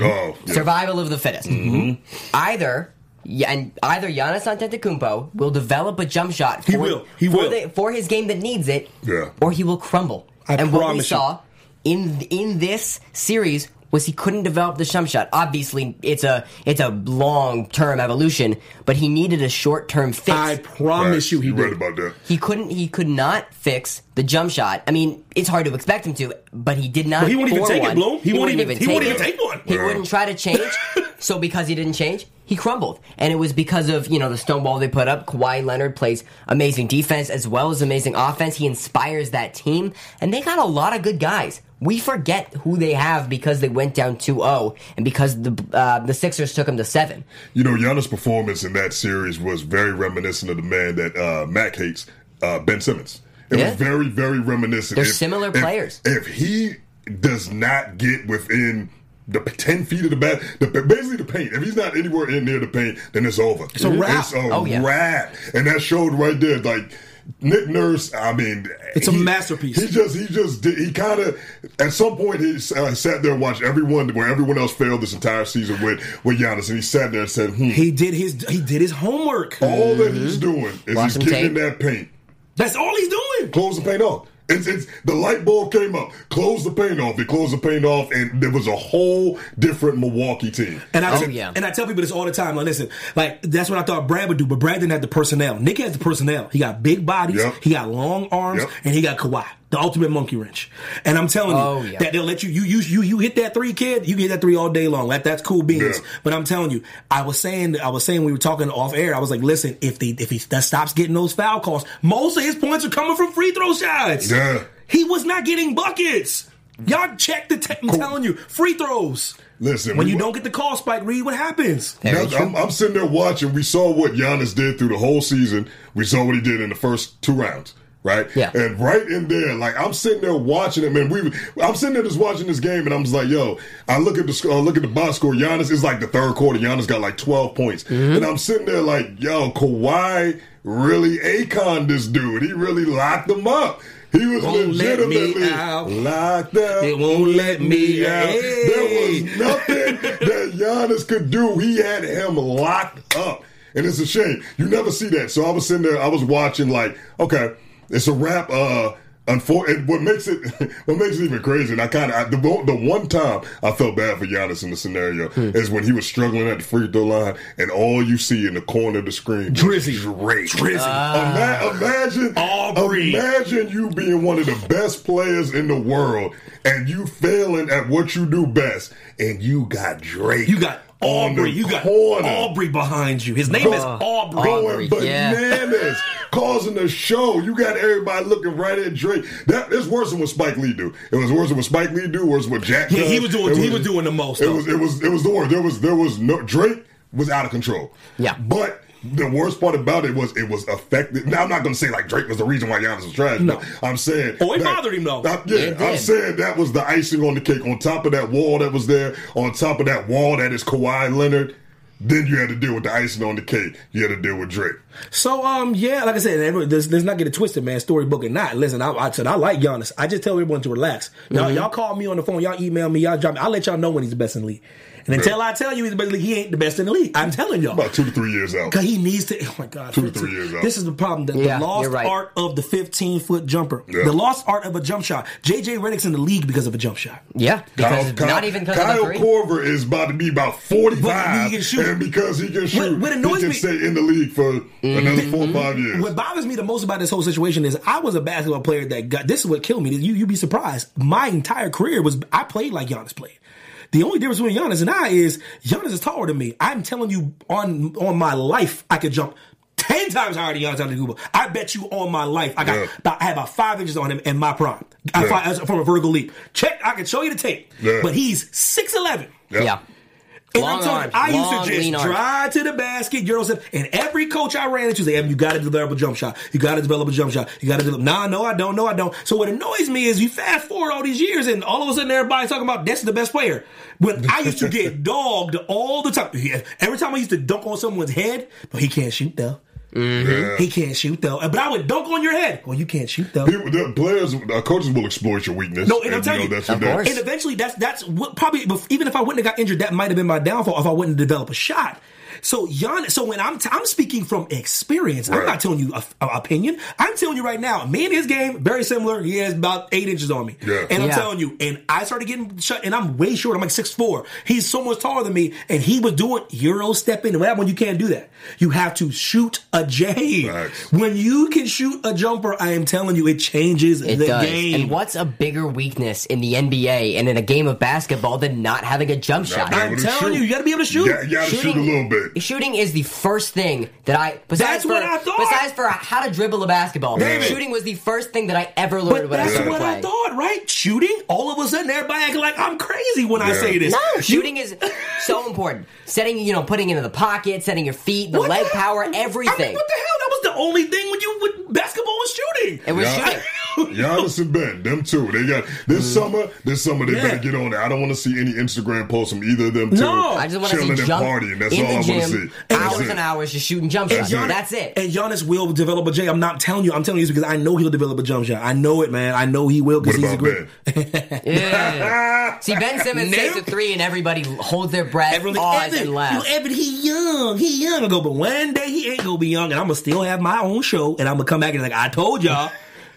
Oh, yeah. survival of the fittest. Mm-hmm. Mm-hmm. Either yeah, and either Giannis Antetokounmpo will develop a jump shot. For, He will. He for will. The, for his game that needs it. Yeah. Or he will crumble. I and what we promise you. saw in in this series was he couldn't develop the jump shot. Obviously, it's a it's a long term evolution, but he needed a short term fix. I promise Right. you, he you read did. about that. he couldn't. He could not fix the jump shot. I mean, it's hard to expect him to, but he did not. But he won't even for take it. Bloom. He won't wouldn't even- he won't take even take one. He Wow. wouldn't try to change. so because he didn't change, he crumbled, and it was because of you know the stone wall they put up. Kawhi Leonard plays amazing defense as well as amazing offense. He inspires that team, and they got a lot of good guys. We forget who they have because they went down 2-0 and because the uh, the Sixers took them to seven. You know, Giannis' performance in that series was very reminiscent of the man that uh, Mac hates, uh, Ben Simmons. It Yeah. was very, very reminiscent. They're similar if- players. If he does not get within the ten feet of the bat, the, basically the paint. If he's not anywhere in near the paint, then it's over. It's a wrap. It's a Oh, yeah. wrap, and that showed right there. Like Nick Nurse, I mean, It's a masterpiece. He just, he just, did, he kind of, at some point, he uh, sat there and watched everyone where everyone else failed this entire season with with Giannis, and he sat there and said, hmm, He did his he did his homework. all that he's doing is Watch he's him getting in tape. that paint. That's all he's doing. Close the paint off. It's, it's the light bulb came up. Close the paint off. They closed the paint off, and there was a whole different Milwaukee team. And I Oh, yeah. and I tell people this all the time. Like, listen, like that's what I thought Brad would do, but Brad didn't have the personnel. Nick has the personnel. He got big bodies, Yep. he got long arms, Yep. and he got Kawhi, the ultimate monkey wrench. And I'm telling you Oh, yeah. that they'll let you you you you you hit that three, kid. You can hit that three all day long. Like that's cool beans. Yeah. But I'm telling you, I was saying I was saying we were talking off air. I was like, listen, if they if he that stops getting those foul calls, most of his points are coming from free throw shots. Yeah. He was not getting buckets. Y'all check the tape. I'm telling you, free throws. Listen, When we- you don't get the call, Spike Reed, what happens? Now. I'm, I'm sitting there watching. We saw what Giannis did through the whole season. We saw what he did in the first two rounds, right? Yeah. And right in there, like I'm sitting there watching it, man. We, I'm sitting there just watching this game, and I'm just like, yo. I look at the uh, look at the box score. Giannis is like the third quarter. Giannis got like 12 points, Mm-hmm. and I'm sitting there like, yo, Kawhi really acon this dude. He really locked him up. He was Won't let me legitimately out. locked up. It won't let me out. There was nothing that Giannis could do. He had him locked up. And it's a shame. You never see that. So I was sitting there, I was watching like, okay, it's a wrap. Uh what makes it what makes it even crazy, and I kind of the, one- the one time I felt bad for Giannis in the scenario is when he was struggling at the free throw line, and all you see in the corner of the screen, Drizzy. Drake. Drizzy. Ima- imagine, Aubrey. imagine you being one of the best players in the world, and you failing at what you do best, and you got Drake. You got Aubrey. You got corner. Aubrey behind you. His name is Aubrey. Aubrey. Going yeah. bananas, causing a show. You got everybody looking right at Drake. That is worse than what Spike Lee do. It was worse than what Spike Lee do. Worse than what Jack. Yeah, he was doing- It he was doing the most, It though. was. It was. It was the worst. There was. There was no Drake was out of control. Yeah. but. The worst part about it was it was effective. Now I'm not going to say like Drake was the reason why Giannis was trash. No. but I'm saying Oh, it that- bothered him, though. I- yeah, It I'm saying that was the icing on the cake. On top of that wall that was there, on top of that wall that is Kawhi Leonard. Then you had to deal with the icing on the cake. You had to deal with Drake. So um yeah, like I said, let's, let's not get it twisted, man. Storybook or not. Listen, I, I said I like Giannis. I just tell everyone to relax. Y'all, y'all call me on the phone. Y'all email me. Y'all drop me. I'll let y'all know when he's the best in the league. And until I tell you he's the best in the league, he ain't the best in the league. I'm telling y'all. About two to three years out. Cause he needs to. Oh my God! Two to three years out. This is the problem. The, Yeah, the lost right. art of the 15 foot jumper. Yeah. The lost art of a jump shot. JJ Redick's in the league because of a jump shot. Yeah, because Kyle, not even because of Kyle the three. Korver is about to be about 45. But he can shoot. And because he can shoot, what he annoys can me- stay in the league for another four or mm-hmm. five years. What bothers me the most about this whole situation is I was a basketball player that got this is what killed me. You you'd be surprised. My entire career was I played like Giannis played. The only difference between Giannis and I is Giannis is taller than me. I'm telling you on on my life I could jump ten times higher than Giannis Antetokounmpo. I bet you on my life I got Yeah. about, I had about five inches on him in my prime. I Yeah. fi- as- from a vertical leap. Check. I can show you the tape. Yeah. But he's six eleven. Yeah. And Long I'm telling arms, I used to just drive to the basket, Euro step, and every coach I ran into said, Evan, you got to develop a jump shot. You got to develop a jump shot. You got to develop. Nah, no, I don't. No, I don't. So what annoys me is you fast forward all these years, and all of a sudden everybody's talking about that's the best player. When I used to get dogged all the time. Every time I used to dunk on someone's head, but he can't shoot though. Yeah. He can't shoot though. But I would dunk on your head. Well, you can't shoot though. People, the players, uh, coaches will exploit your weakness. No, and I'm you telling know, you, that's Of what that- course. And eventually, that's that's what probably even if I wouldn't have got injured, that might have been my downfall if I wouldn't have developed a shot. So Giannis, so when I'm t- I'm speaking from experience, I'm not telling you a, a opinion. I'm telling you right now, me and his game very similar. He has about eight inches on me, Yeah. and I'm Yeah. telling you, and I started getting shut, and I'm way short. I'm like six four. He's so much taller than me, and he was doing euro stepping. And that one you can't do that. You have to shoot a J. Facts. When you can shoot a jumper, I am telling you, it changes It the does. game. And what's a bigger weakness in the NBA and in a game of basketball than not having a jump shot? I'm telling shoot. you, you got to be able to shoot. Yeah, you got to shoot a little bit. Shooting is the first thing that I besides That's what for, I thought. besides for how to dribble a basketball. David. Shooting was the first thing that I ever learned But when I that's started what playing. I thought, right? Shooting, all of a sudden everybody acting like I'm crazy when I say this. No, You- shooting is so important. Setting, you know, putting it in the pocket, setting your feet, the What leg the- power, I mean, everything. what the hell? That was the only thing when you when basketball was shooting. It was Yeah. shooting. Giannis and Ben, them two. They got this summer. This summer they Mm. Yeah. better get on there. I don't want to see any Instagram posts from either of them two. No. I just want to chilling see and jump partying. That's in all I the want to gym, see. That's hours it. and hours just shooting jump shots. Giannis- That's it. And Giannis will develop a J. I'm not telling you. I'm telling you this because I know he'll develop a jump shot. I know it, man. I know he will because he's a about great. Ben? Yeah. See, Ben Simmons Nope. takes a three and everybody holds their breath, Everyone pause, Evan, and you laughs. know, Evan, he young, he young. I go, but one day he ain't gonna be young, and I'm gonna still have my own show, and I'm gonna come back and like I told y'all,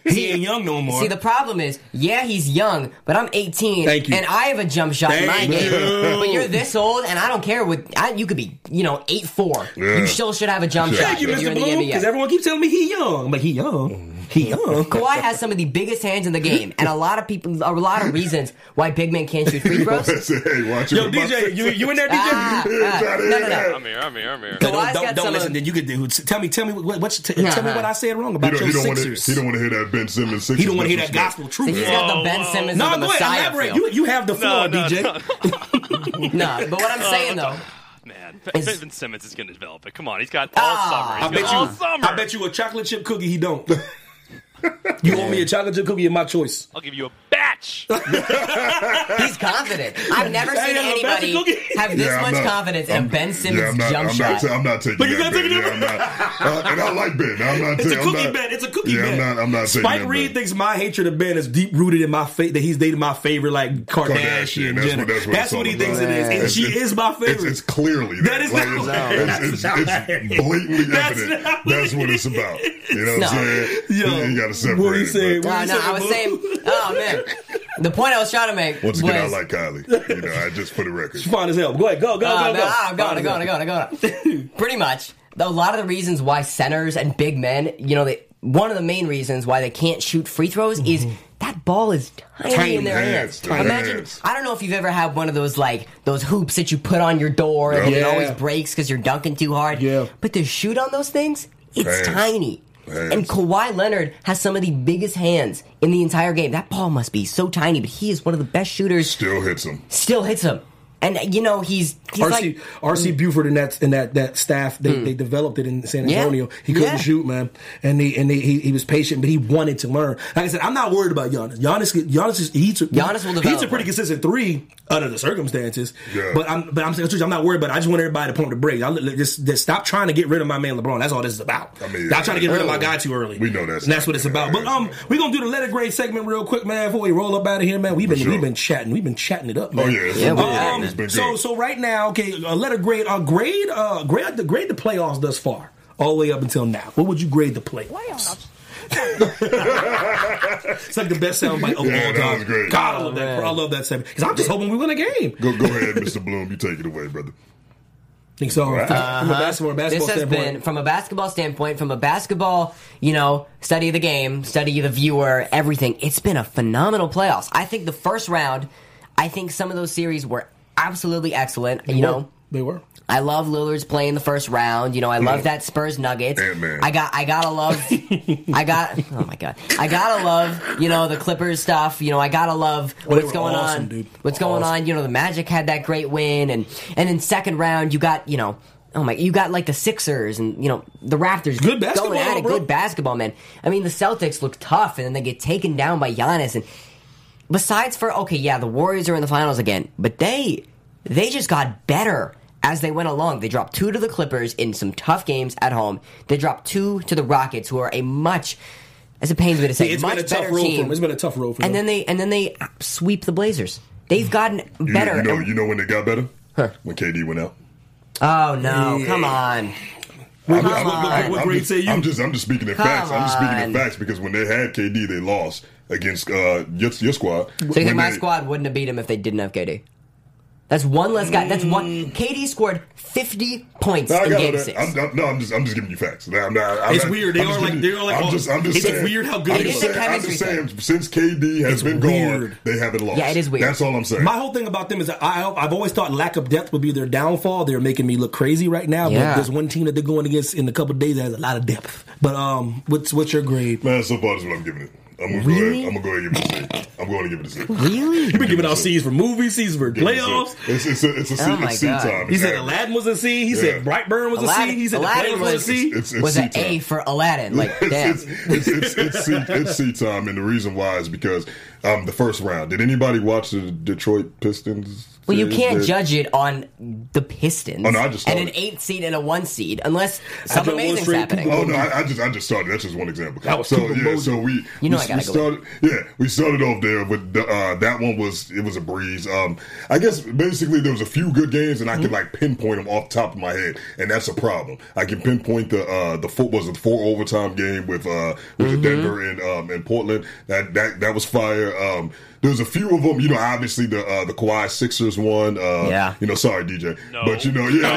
he ain't young no more. See, the problem is, yeah, he's young, but I'm 18, Thank you. and I have a jump shot in my Thank game. you. But you're this old, and I don't care what I, you could be. You know, eight four. Yeah. You still should have a jump shot Thank you, Mr. in the Bloom, NBA. because everyone keeps telling me he young. I'm like, he young, he young. Kawhi has some of the biggest hands in the game, and a lot of people, a lot of reasons why big men can't shoot free throws. I said, hey, watch Yo, DJ, you you in there, DJ? Ah, ah, no, no, no. I'm here. I'm here. I'm here. Don't, Kawhi's don't, don't listen. of- Then you could do. Tell me, tell me what, what's. T- Tell me what I said wrong about don't, your he don't want to. Sixers. He don't want to hear that Ben Simmons. Sixers He don't want to hear that gospel truth. See, he's got the Ben Simmons No, the go ahead. Messiah Elaborate. You, you have the floor, no, DJ. no. No, but what I'm saying though, Man, Is- Ben Simmons is going to develop it. Come on, he's got all Ah. summer. He's I bet got all you. summer. I bet you a chocolate chip cookie. He don't. You owe me a chocolate chip cookie in my choice. I'll give you a batch. he's confident. I've never Hey, seen I'm a anybody magic cookie. have this Yeah, I'm much not- confidence in a I'm- Ben Simmons yeah, I'm not, jump I'm shot. Not, I'm not taking But you that gotta take bet. it Yeah, I'm not, uh, and I like Ben. I'm not. It's ta- a I'm cookie not, bet. It's a cookie yeah, bet. I'm not. I'm not taking Spike that Reed bet. thinks my hatred of Ben is deep rooted in my faith that he's dating my favorite like Kardashian. Kardashian, that's Jenner. what- that's what it's all he thinks it is, and It's- she it's- is my favorite. It's, it's clearly That that. is like, not it's, right. it's, That's it's, not it's blatantly That's evident. not That's what it's about. You know what I'm No. saying? Yo, you, got to separate. what he it, said, but- what No, no, I was saying, oh man, the point I was trying to make Once was. again, I like Kylie. You know, I just for the record. Fine as hell. Go ahead. Go, go, Oh, go, no, go. Ah, oh, go, Fine go, as go, hell. go, go, go. Pretty much. A lot of the reasons why centers and big men, you know, they, one of the main reasons why they can't shoot free throws is mm-hmm. that ball is tiny, Tiny in their hands, hands. tiny Imagine, hands. I don't know if you've ever had one of those like those hoops that you put on your door and oh, Yeah. it always breaks because you're dunking too hard. Yeah. But to shoot on those things, it's Hands. tiny. And Kawhi Leonard has some of the biggest hands in the entire game. That ball must be so tiny, but he is one of the best shooters. Still hits him. Still hits him, and you know he's he's RC like RC Buford and that and that that staff they, they developed it in San Hmm. Yeah. Antonio. He couldn't Yeah. shoot, man, and he and he, he he was patient, but he wanted to learn. Like I said, I'm not worried about Giannis. Giannis, Giannis is he's a, Giannis will he's develop, a pretty right? consistent three under the circumstances. Yeah. But I'm but I'm saying I'm not worried about. it. I just want everybody to pump the brakes. I just, just stop trying to get rid of my man LeBron. That's all this is about. I mean, stop trying to get rid of my guy too early. We know that's and that's what it's about. But um, we're gonna do the letter grade segment real quick, man. Before we roll up out of here, man. We've been sure. we've been chatting. We've been chatting it up, man. Oh yeah, Yeah, been we good. have. It's been So good. so right now, okay, a letter grade, uh, grade, uh, grade the grade the playoffs thus far, all the way up until now. What would you grade the playoffs? it's like the best soundbite of Yeah, all time. great. God, I love that. I love that segment because I'm just hoping we win a game. Go go ahead, Mr. Bloom. You take it away, brother. think so. From a basketball, basketball this has standpoint. been from a basketball standpoint, from a basketball, you know, study the game, study the viewer, everything. It's been a phenomenal playoffs. I think the first round, I think some of those series were absolutely excellent. You know, They were. I love Lillard's playing the first round. You know, I love mm. that Spurs Nuggets. Ant-Man. I got, I gotta love, I got, oh my god, I gotta love, you know, the Clippers stuff. You know, I gotta love what's going awesome, on. dude. What's going on? You know, the Magic had that great win, and and in second round you got, you know. Oh my! You got like the Sixers and you know the Raptors. Good basketball, going at it. bro. Good basketball, man. I mean, the Celtics look tough, and then they get taken down by Giannis. And besides for okay, yeah, the Warriors are in the finals again, but they they just got better as they went along. They dropped two to the Clippers in some tough games at home. They dropped two to the Rockets, who are a much as it pains me to say, It's much been a tough better road for team. them. It's been a tough road for and them. then they and then they sweep the Blazers. They've gotten You, better. you know, you know when they got better? Huh. When KD went out. oh no! Come on. I'm, Come I'm- on. I'm- What I'm just, you? I'm just, I'm just speaking in Come facts. I'm just speaking on. in facts because when they had KD, they lost against uh, your, your squad. So you think my they- squad wouldn't have beat him if they didn't have KD? That's one less guy. That's one. KD scored fifty points No, in game 6 I'm, I'm, no, I'm just, I'm just giving you facts. I'm not, I'm It's not- weird. They I'm are just like- they are like- I'm just, I'm just it's saying. weird how good I'm they just are. saying, I'm just saying. Since KD has It's been weird. gone, they haven't lost. Yeah, it is weird. That's all I'm saying. My whole thing about them is that I, I've always thought lack of depth would be their downfall. They're making me look crazy right now. Yeah. But there's one team that they're going against in a couple of days that has a lot of depth. But um, what's what's your grade? Man, so far that's what I'm giving it. I'm gonna Really? go ahead. I'm gonna go ahead and give it a C. I'm going to give it a C. really? You've been giving out C's for movies, C's for Give it a C. playoffs. It's, it's a, it's a C, Oh my it's C God. time. He said. Aladdin was a C. He Yeah. said Brightburn was a C. He said Aladdin the was a was, C. It's- it's was C an A for Aladdin. Like, damn. It's, it's, it's, it's, C, it's C time, and the reason why is because um, the first round. Did anybody watch the Detroit Pistons? Well, you can't Did- judge it on the Pistons Oh, no, I just and started. an eight seed and a one seed, unless something amazing's Street happening. people- Oh no! I, I just I just started. That's just one example. That was so yeah. mojo. So we You know we, I gotta we go started. Yeah, we started off there but the, uh, that one was it was a breeze. Um, I guess basically there was a few good games and I Mm-hmm. could like pinpoint them off the top of my head, and that's a problem. I can pinpoint the uh, the foot was a four overtime game with uh with Mm-hmm. Denver and um and Portland. That that that was fire. Um, there's a few of them. You know, obviously the uh, the Kawhi Sixers one. Uh, Yeah. You know, sorry DJ, No. but you know, yeah.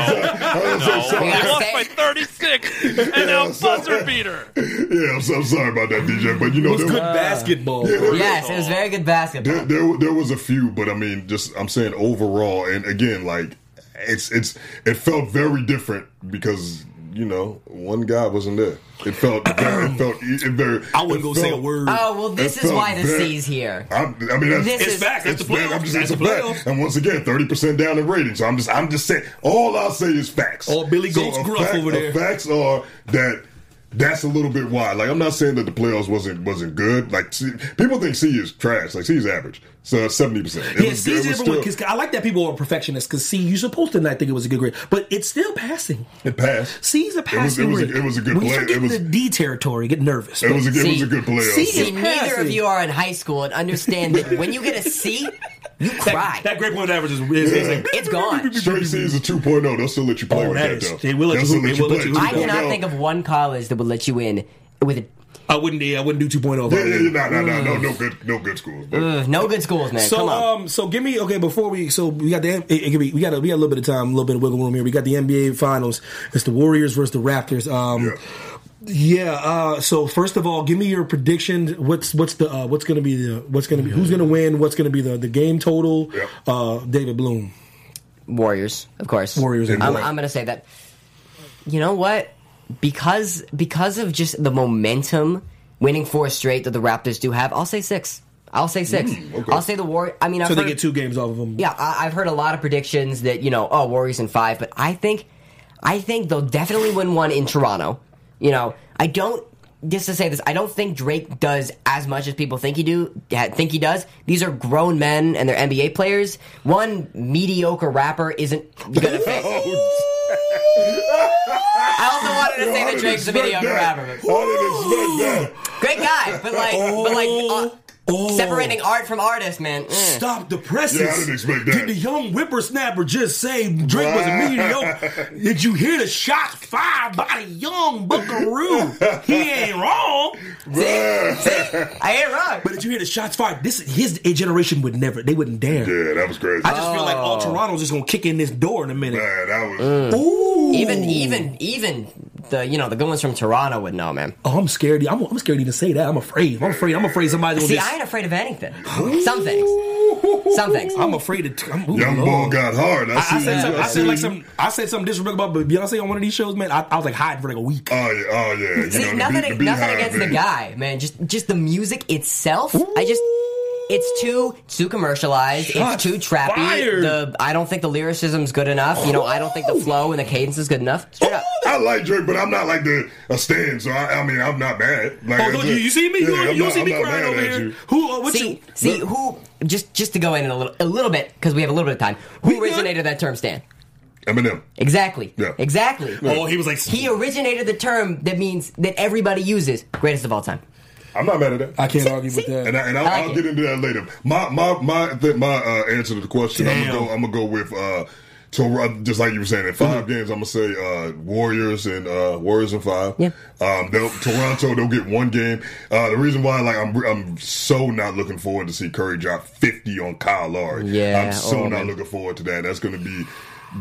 I was No, so we sorry. lost by 36, and now buzzer beater. Yeah, I'm, so, I'm sorry about that, DJ. But you know, It was there, good basketball. Yeah, there- Yes, it was very good basketball. there, there, there was a few, but I mean, just I'm saying overall, and again, like it's it's it felt very different because you know one guy wasn't there. It felt very, it felt it very. I wouldn't it go say a word. Oh well, this is why the very- C's here. I'm, I mean, that's, This It's is- facts. That's it's the I'm just, That's it's a fact. And once again, thirty percent down in ratings. So I'm just, I'm just saying. All I'll say is facts. All Billy So Goats a gruff fact- over the there. Facts are that. That's a little bit wide. Like I'm not saying that the playoffs wasn't wasn't good. Like C, people think C is trash. Like C is average. So seventy percent. Yeah, C's everyone. Cause I like that people are perfectionists. Because C, you're supposed to not think it was a good grade, but it's still passing. It passed. C is a passing It was, it was, grade. a, it was a good When you play. start It getting was, to D territory, get nervous. it was a, it was a good playoff. C See, is neither of you are in high school and understand that when you get a C, you cry. that, that grade point average is, is, is like, It's gone. Straight C is a 2.0. They'll still let you play Oh, with that that, is- though. they will let They'll you still. They will let you hoop. I cannot oh. think of one college that would let you in with a, I wouldn't. Yeah, I wouldn't do 2.0. if I Yeah, yeah, yeah, no, no, no, no, no good, no good schools. But uh, no good schools, man. So Come on. um, so give me okay before we so we got the it, it could be, we got a, we got a little bit of time, a little bit of wiggle room here. We got the NBA Finals. It's the Warriors versus the Raptors. Um, yeah. uh, so first of all, give me your prediction. What's what's the uh, what's going to be the what's going to be who's going to win? What's going to be the the game total? Yeah. Uh, David Bloom. Warriors, of course. Warriors and I'm, Warriors. I'm going to say that. You know what? Because because of just the momentum, winning four straight that the Raptors do have, I'll say six. I'll say six. Mm, okay. I'll say the War. I mean, I've So they heard, get two games off of them. Yeah, I, I've heard a lot of predictions that you know, oh, Warriors in five, but I think, I think they'll definitely win one in Toronto. You know, I don't. Just to say this, I don't think Drake does as much as people think he do. Think he does. These are grown men and they're NBA players. One mediocre rapper isn't gonna fit. Oh, I also wanted to say that Drake's a mediocre rapper. I But didn't expect that. great guy, but like, but like, uh, Oh. separating art from artist, man. eh. Stop the presses. Yeah, I didn't expect that. Did the young whippersnapper just say Drake was a mediocre? Did you hear the shots fired by the young buckaroo? He ain't wrong. I ain't wrong. But did you hear the shots fired? This his generation would never. They wouldn't dare. Yeah, that was crazy. I just feel like all Toronto's just gonna kick in this door in a minute. Man, that was. Mm. Ooh. Even even even the you know the good ones from Toronto would know, man. Oh, I'm scared. I'm, I'm scared to even say that. I'm afraid. I'm afraid. I'm afraid somebody's gonna See, just. I ain't afraid of anything. Some things. Some things. I'm afraid to. I'm, ooh, Young boy got hard. I, I, see I said, some, I said like some. I said something disrespectful about Beyonce on one of these shows, man. I, I was like hiding for like a week. Oh yeah, oh yeah. You See, know, the nothing, beat- the nothing beehive, against the guy, man. Just, just the music itself. I just, it's too, too commercialized. Shots it's too trappy. fired. The, I don't think the lyricism's good enough. You know, I don't think the flow and the cadence is good enough. Straight. I like Drake, but I'm not like the a stan, so I, I mean I'm not bad. Like, Oh, I you, you see me? You, yeah, don't- you don't see I'm me crying over here. you. Who? Uh, what See, you? see who? Just, just to go in a little, a little bit because we have a little bit of time. Who We good? originated that term, Stan? Eminem. Exactly. Yeah. Exactly. Oh, he was like He originated the term that means that everybody uses greatest of all time. I'm not mad at that. I can't argue see- with that. And, I, and I'll, I I'll get into that later. My my my th- my uh, answer to the question, I'm gonna go. I'm gonna go with. Uh, Tor- just like you were saying, in 5 Mm-hmm. games, I'm gonna say uh, Warriors and uh, Warriors in five. Yeah. Um, they'll, Toronto, they'll get one game. Uh, the reason why, like, I'm I'm so not looking forward to see Curry drop 50 on Kyle Lowry. Yeah, I'm so oh, not man. looking forward to that. That's gonna be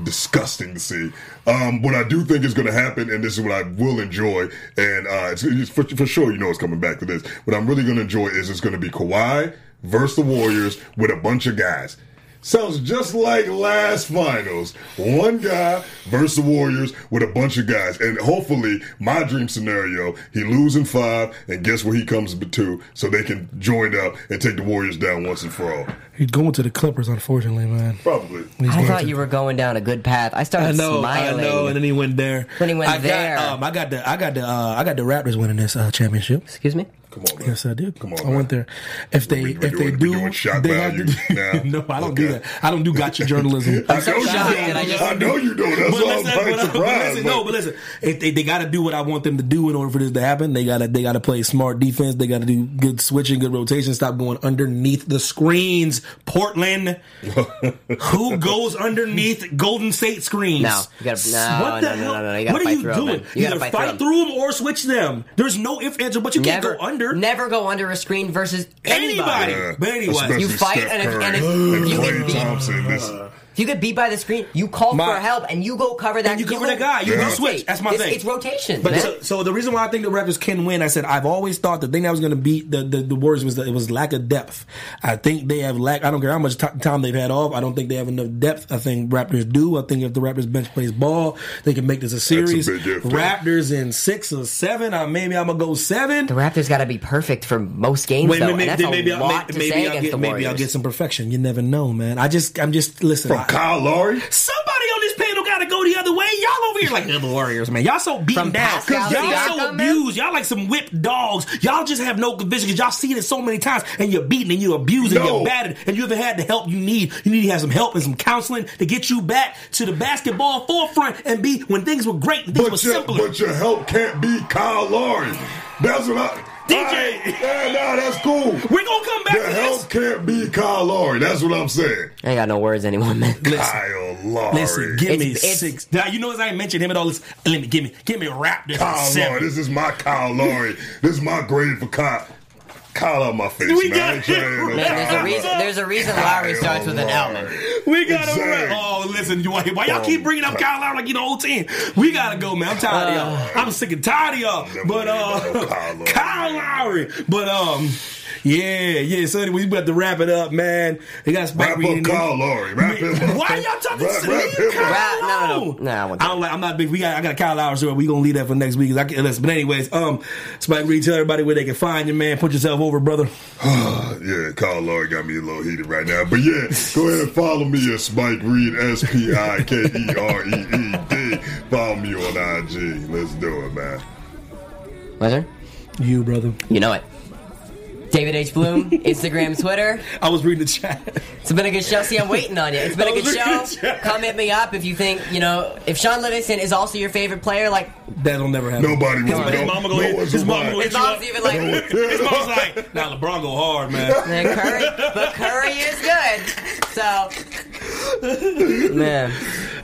disgusting to see. Um, what I do think is going to happen, and this is what I will enjoy, and uh, it's, it's for, for sure, you know, it's coming back to this. What I'm really going to enjoy is it's going to be Kawhi versus the Warriors with a bunch of guys. Sounds just like last finals. One guy versus the Warriors with a bunch of guys. And hopefully, my dream scenario, he losing five, and guess where he comes to so they can join up and take the Warriors down once and for all. He's going to the Clippers, unfortunately, man. Probably. He's I thought to- you were going down a good path. I started I know, smiling. I know, and then he went there. When he went I there. got, um, I got the, I got the, uh, I got the Raptors winning this uh, championship. Excuse me. Come on, man. Yes, I did. Come on, I man. went there. If they, We- we if they do, they have to do- no, I don't do Okay. that. I don't do gotcha journalism. I so know you don't. that I just- I know you don't. That's But why I'm listen, quite but, but surprised. listen, no, but listen, if they, they got to do what I want them to do in order for this to happen. They got to they got to play smart defense. They got to do good switching, good rotation. Stop going underneath the screens. Portland, who goes underneath Golden State screens? No, you gotta- no, what the no, no, hell? no, no, you gotta what are fight you through 'em, doing? man. You gotta Either fight fight through them or switch them. There's no if answer, but you can't Never go under Never go under a screen versus anybody. anybody. Yeah. But anyway, You fight, Steph and if- Curry and if and you get Klay beat- Thompson. This, If you get beat by the screen, you call My- for help and you go cover that. And you cover go- that guy. You Yeah. do switch. That's my it's, thing. It's rotation, But man. so, so the reason why I think the Raptors can win, I said I've always thought the thing that was going to beat the, the the Warriors was that it was lack of depth. I think they have lack. I don't care how much t- time they've had off. I don't think they have enough depth. I think Raptors do. I think if the Raptors bench plays ball, they can make this a series. big if, though. Raptors in six or seven. Uh, maybe I'm gonna go seven. the Raptors got to be perfect for most games, Wait, though, maybe, and that's maybe, a I'll, lot maybe, to maybe say I'll against get the maybe I'll get some perfection. You never know, man. I just I'm just listen. From I- Kyle Lowry. Somebody on this panel got to go the other way. Y'all over here like the Warriors, man. Y'all so beaten From down. Pascal Y'all so Siakam, man? abused. Y'all like some whipped dogs. Y'all just have no conviction because y'all seen it so many times and you're beaten and you're abused and No. you're battered and you haven't had the help you need. You need to have some help and some counseling to get you back to the basketball forefront and be when things were great and things were But your, simpler. but your help can't be Kyle Lowry. That's what I. DJ. Alright, yeah, nah, that's cool. We're gonna come back The to help this. can't be Kyle Lowry. That's what I'm saying. I ain't got no words anymore, man. Kyle Lowry. Listen, give me It's- it's- six. Now, you know, as I ain't mentioned him at all. Listen, let me give me give me Raptors at Kyle. Lowry. This is my Kyle Lowry. this is my grade for Kyle. Kyle out my face, We man. got I ain't trying to- Man, there's a reason. There's a reason Lowry starts with an L. We gotta Exactly. run. Oh, listen, you, why why y'all keep bringing up Kyle Lowry like you the whole team? We gotta go, man. I'm tired of y'all. I'm sick and tired of y'all. But uh, mind no Kyle Lowry. Kyle Lowry. But um, yeah, yeah. So anyway, we about to wrap it up, man. They got Spike Wrap Reed up in. Kyle Lowry. Wrap him up. Why y'all talking Wrap- to wrap leave him Kyle up. Wrap- no, no, no. alone? No, I wouldn't I don't like. I'm not big. We got. I got a Kyle Lowry story. We gonna leave that for next week. I can listen. But anyways, um, Spike Reed, tell everybody where they can find you, man. Put yourself over, brother. Yeah, Kyle Lowry got me a little heated right now. But yeah, go ahead and follow me at Spike Reed, S P I K E R E E D. Follow me on IG. Let's do it, man. Pleasure. You, brother. You know it. David H. Bloom, Instagram, Twitter. I was reading the chat. It's been a good show. See, I'm waiting on you. It's been a good show. the chat. Come hit me up if you think, you know, if Shaun Livingston is also your favorite player, like, That'll never happen. Nobody His, will. his No- mama no go hit. one's His mama alive. go hit his mom's even like, His mom's like, nah, LeBron go hard, man. man, Curry, but Curry is good. So, man.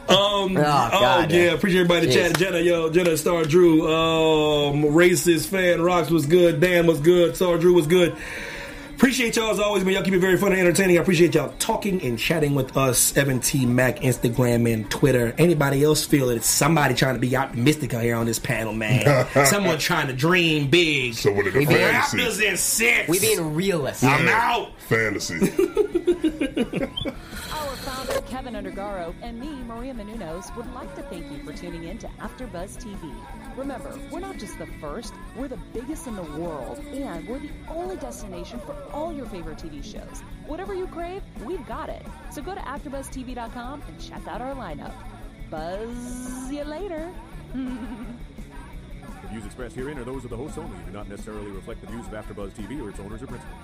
Um, oh, God, yeah, yeah. appreciate everybody in the chat. Jenna, yo, Jenna, Star Drew, um, racist fan, Rocks was good, Dan was good, Star Drew was good. Appreciate y'all as always, man. Y'all keep it very fun and entertaining. I appreciate y'all talking and chatting with us. Evan T. Mac, Instagram and Twitter. Anybody else feel that it's somebody trying to be optimistic out here on this panel, man? Someone trying to dream big. So what are the We being- Raptors fantasy? in six. We being realists. I'm out. Fantasy. Our founder, Kevin Undergaro, and me, Maria Menounos, would like to thank you for tuning in to AfterBuzz TV. Remember, we're not just the first, we're the biggest in the world, and we're the only destination for all your favorite TV shows. Whatever you crave, we've got it. So go to AfterBuzzTV.com and check out our lineup. Buzz you later. The views expressed herein are those of the hosts only and do not necessarily reflect the views of AfterBuzz TV or its owners or principals.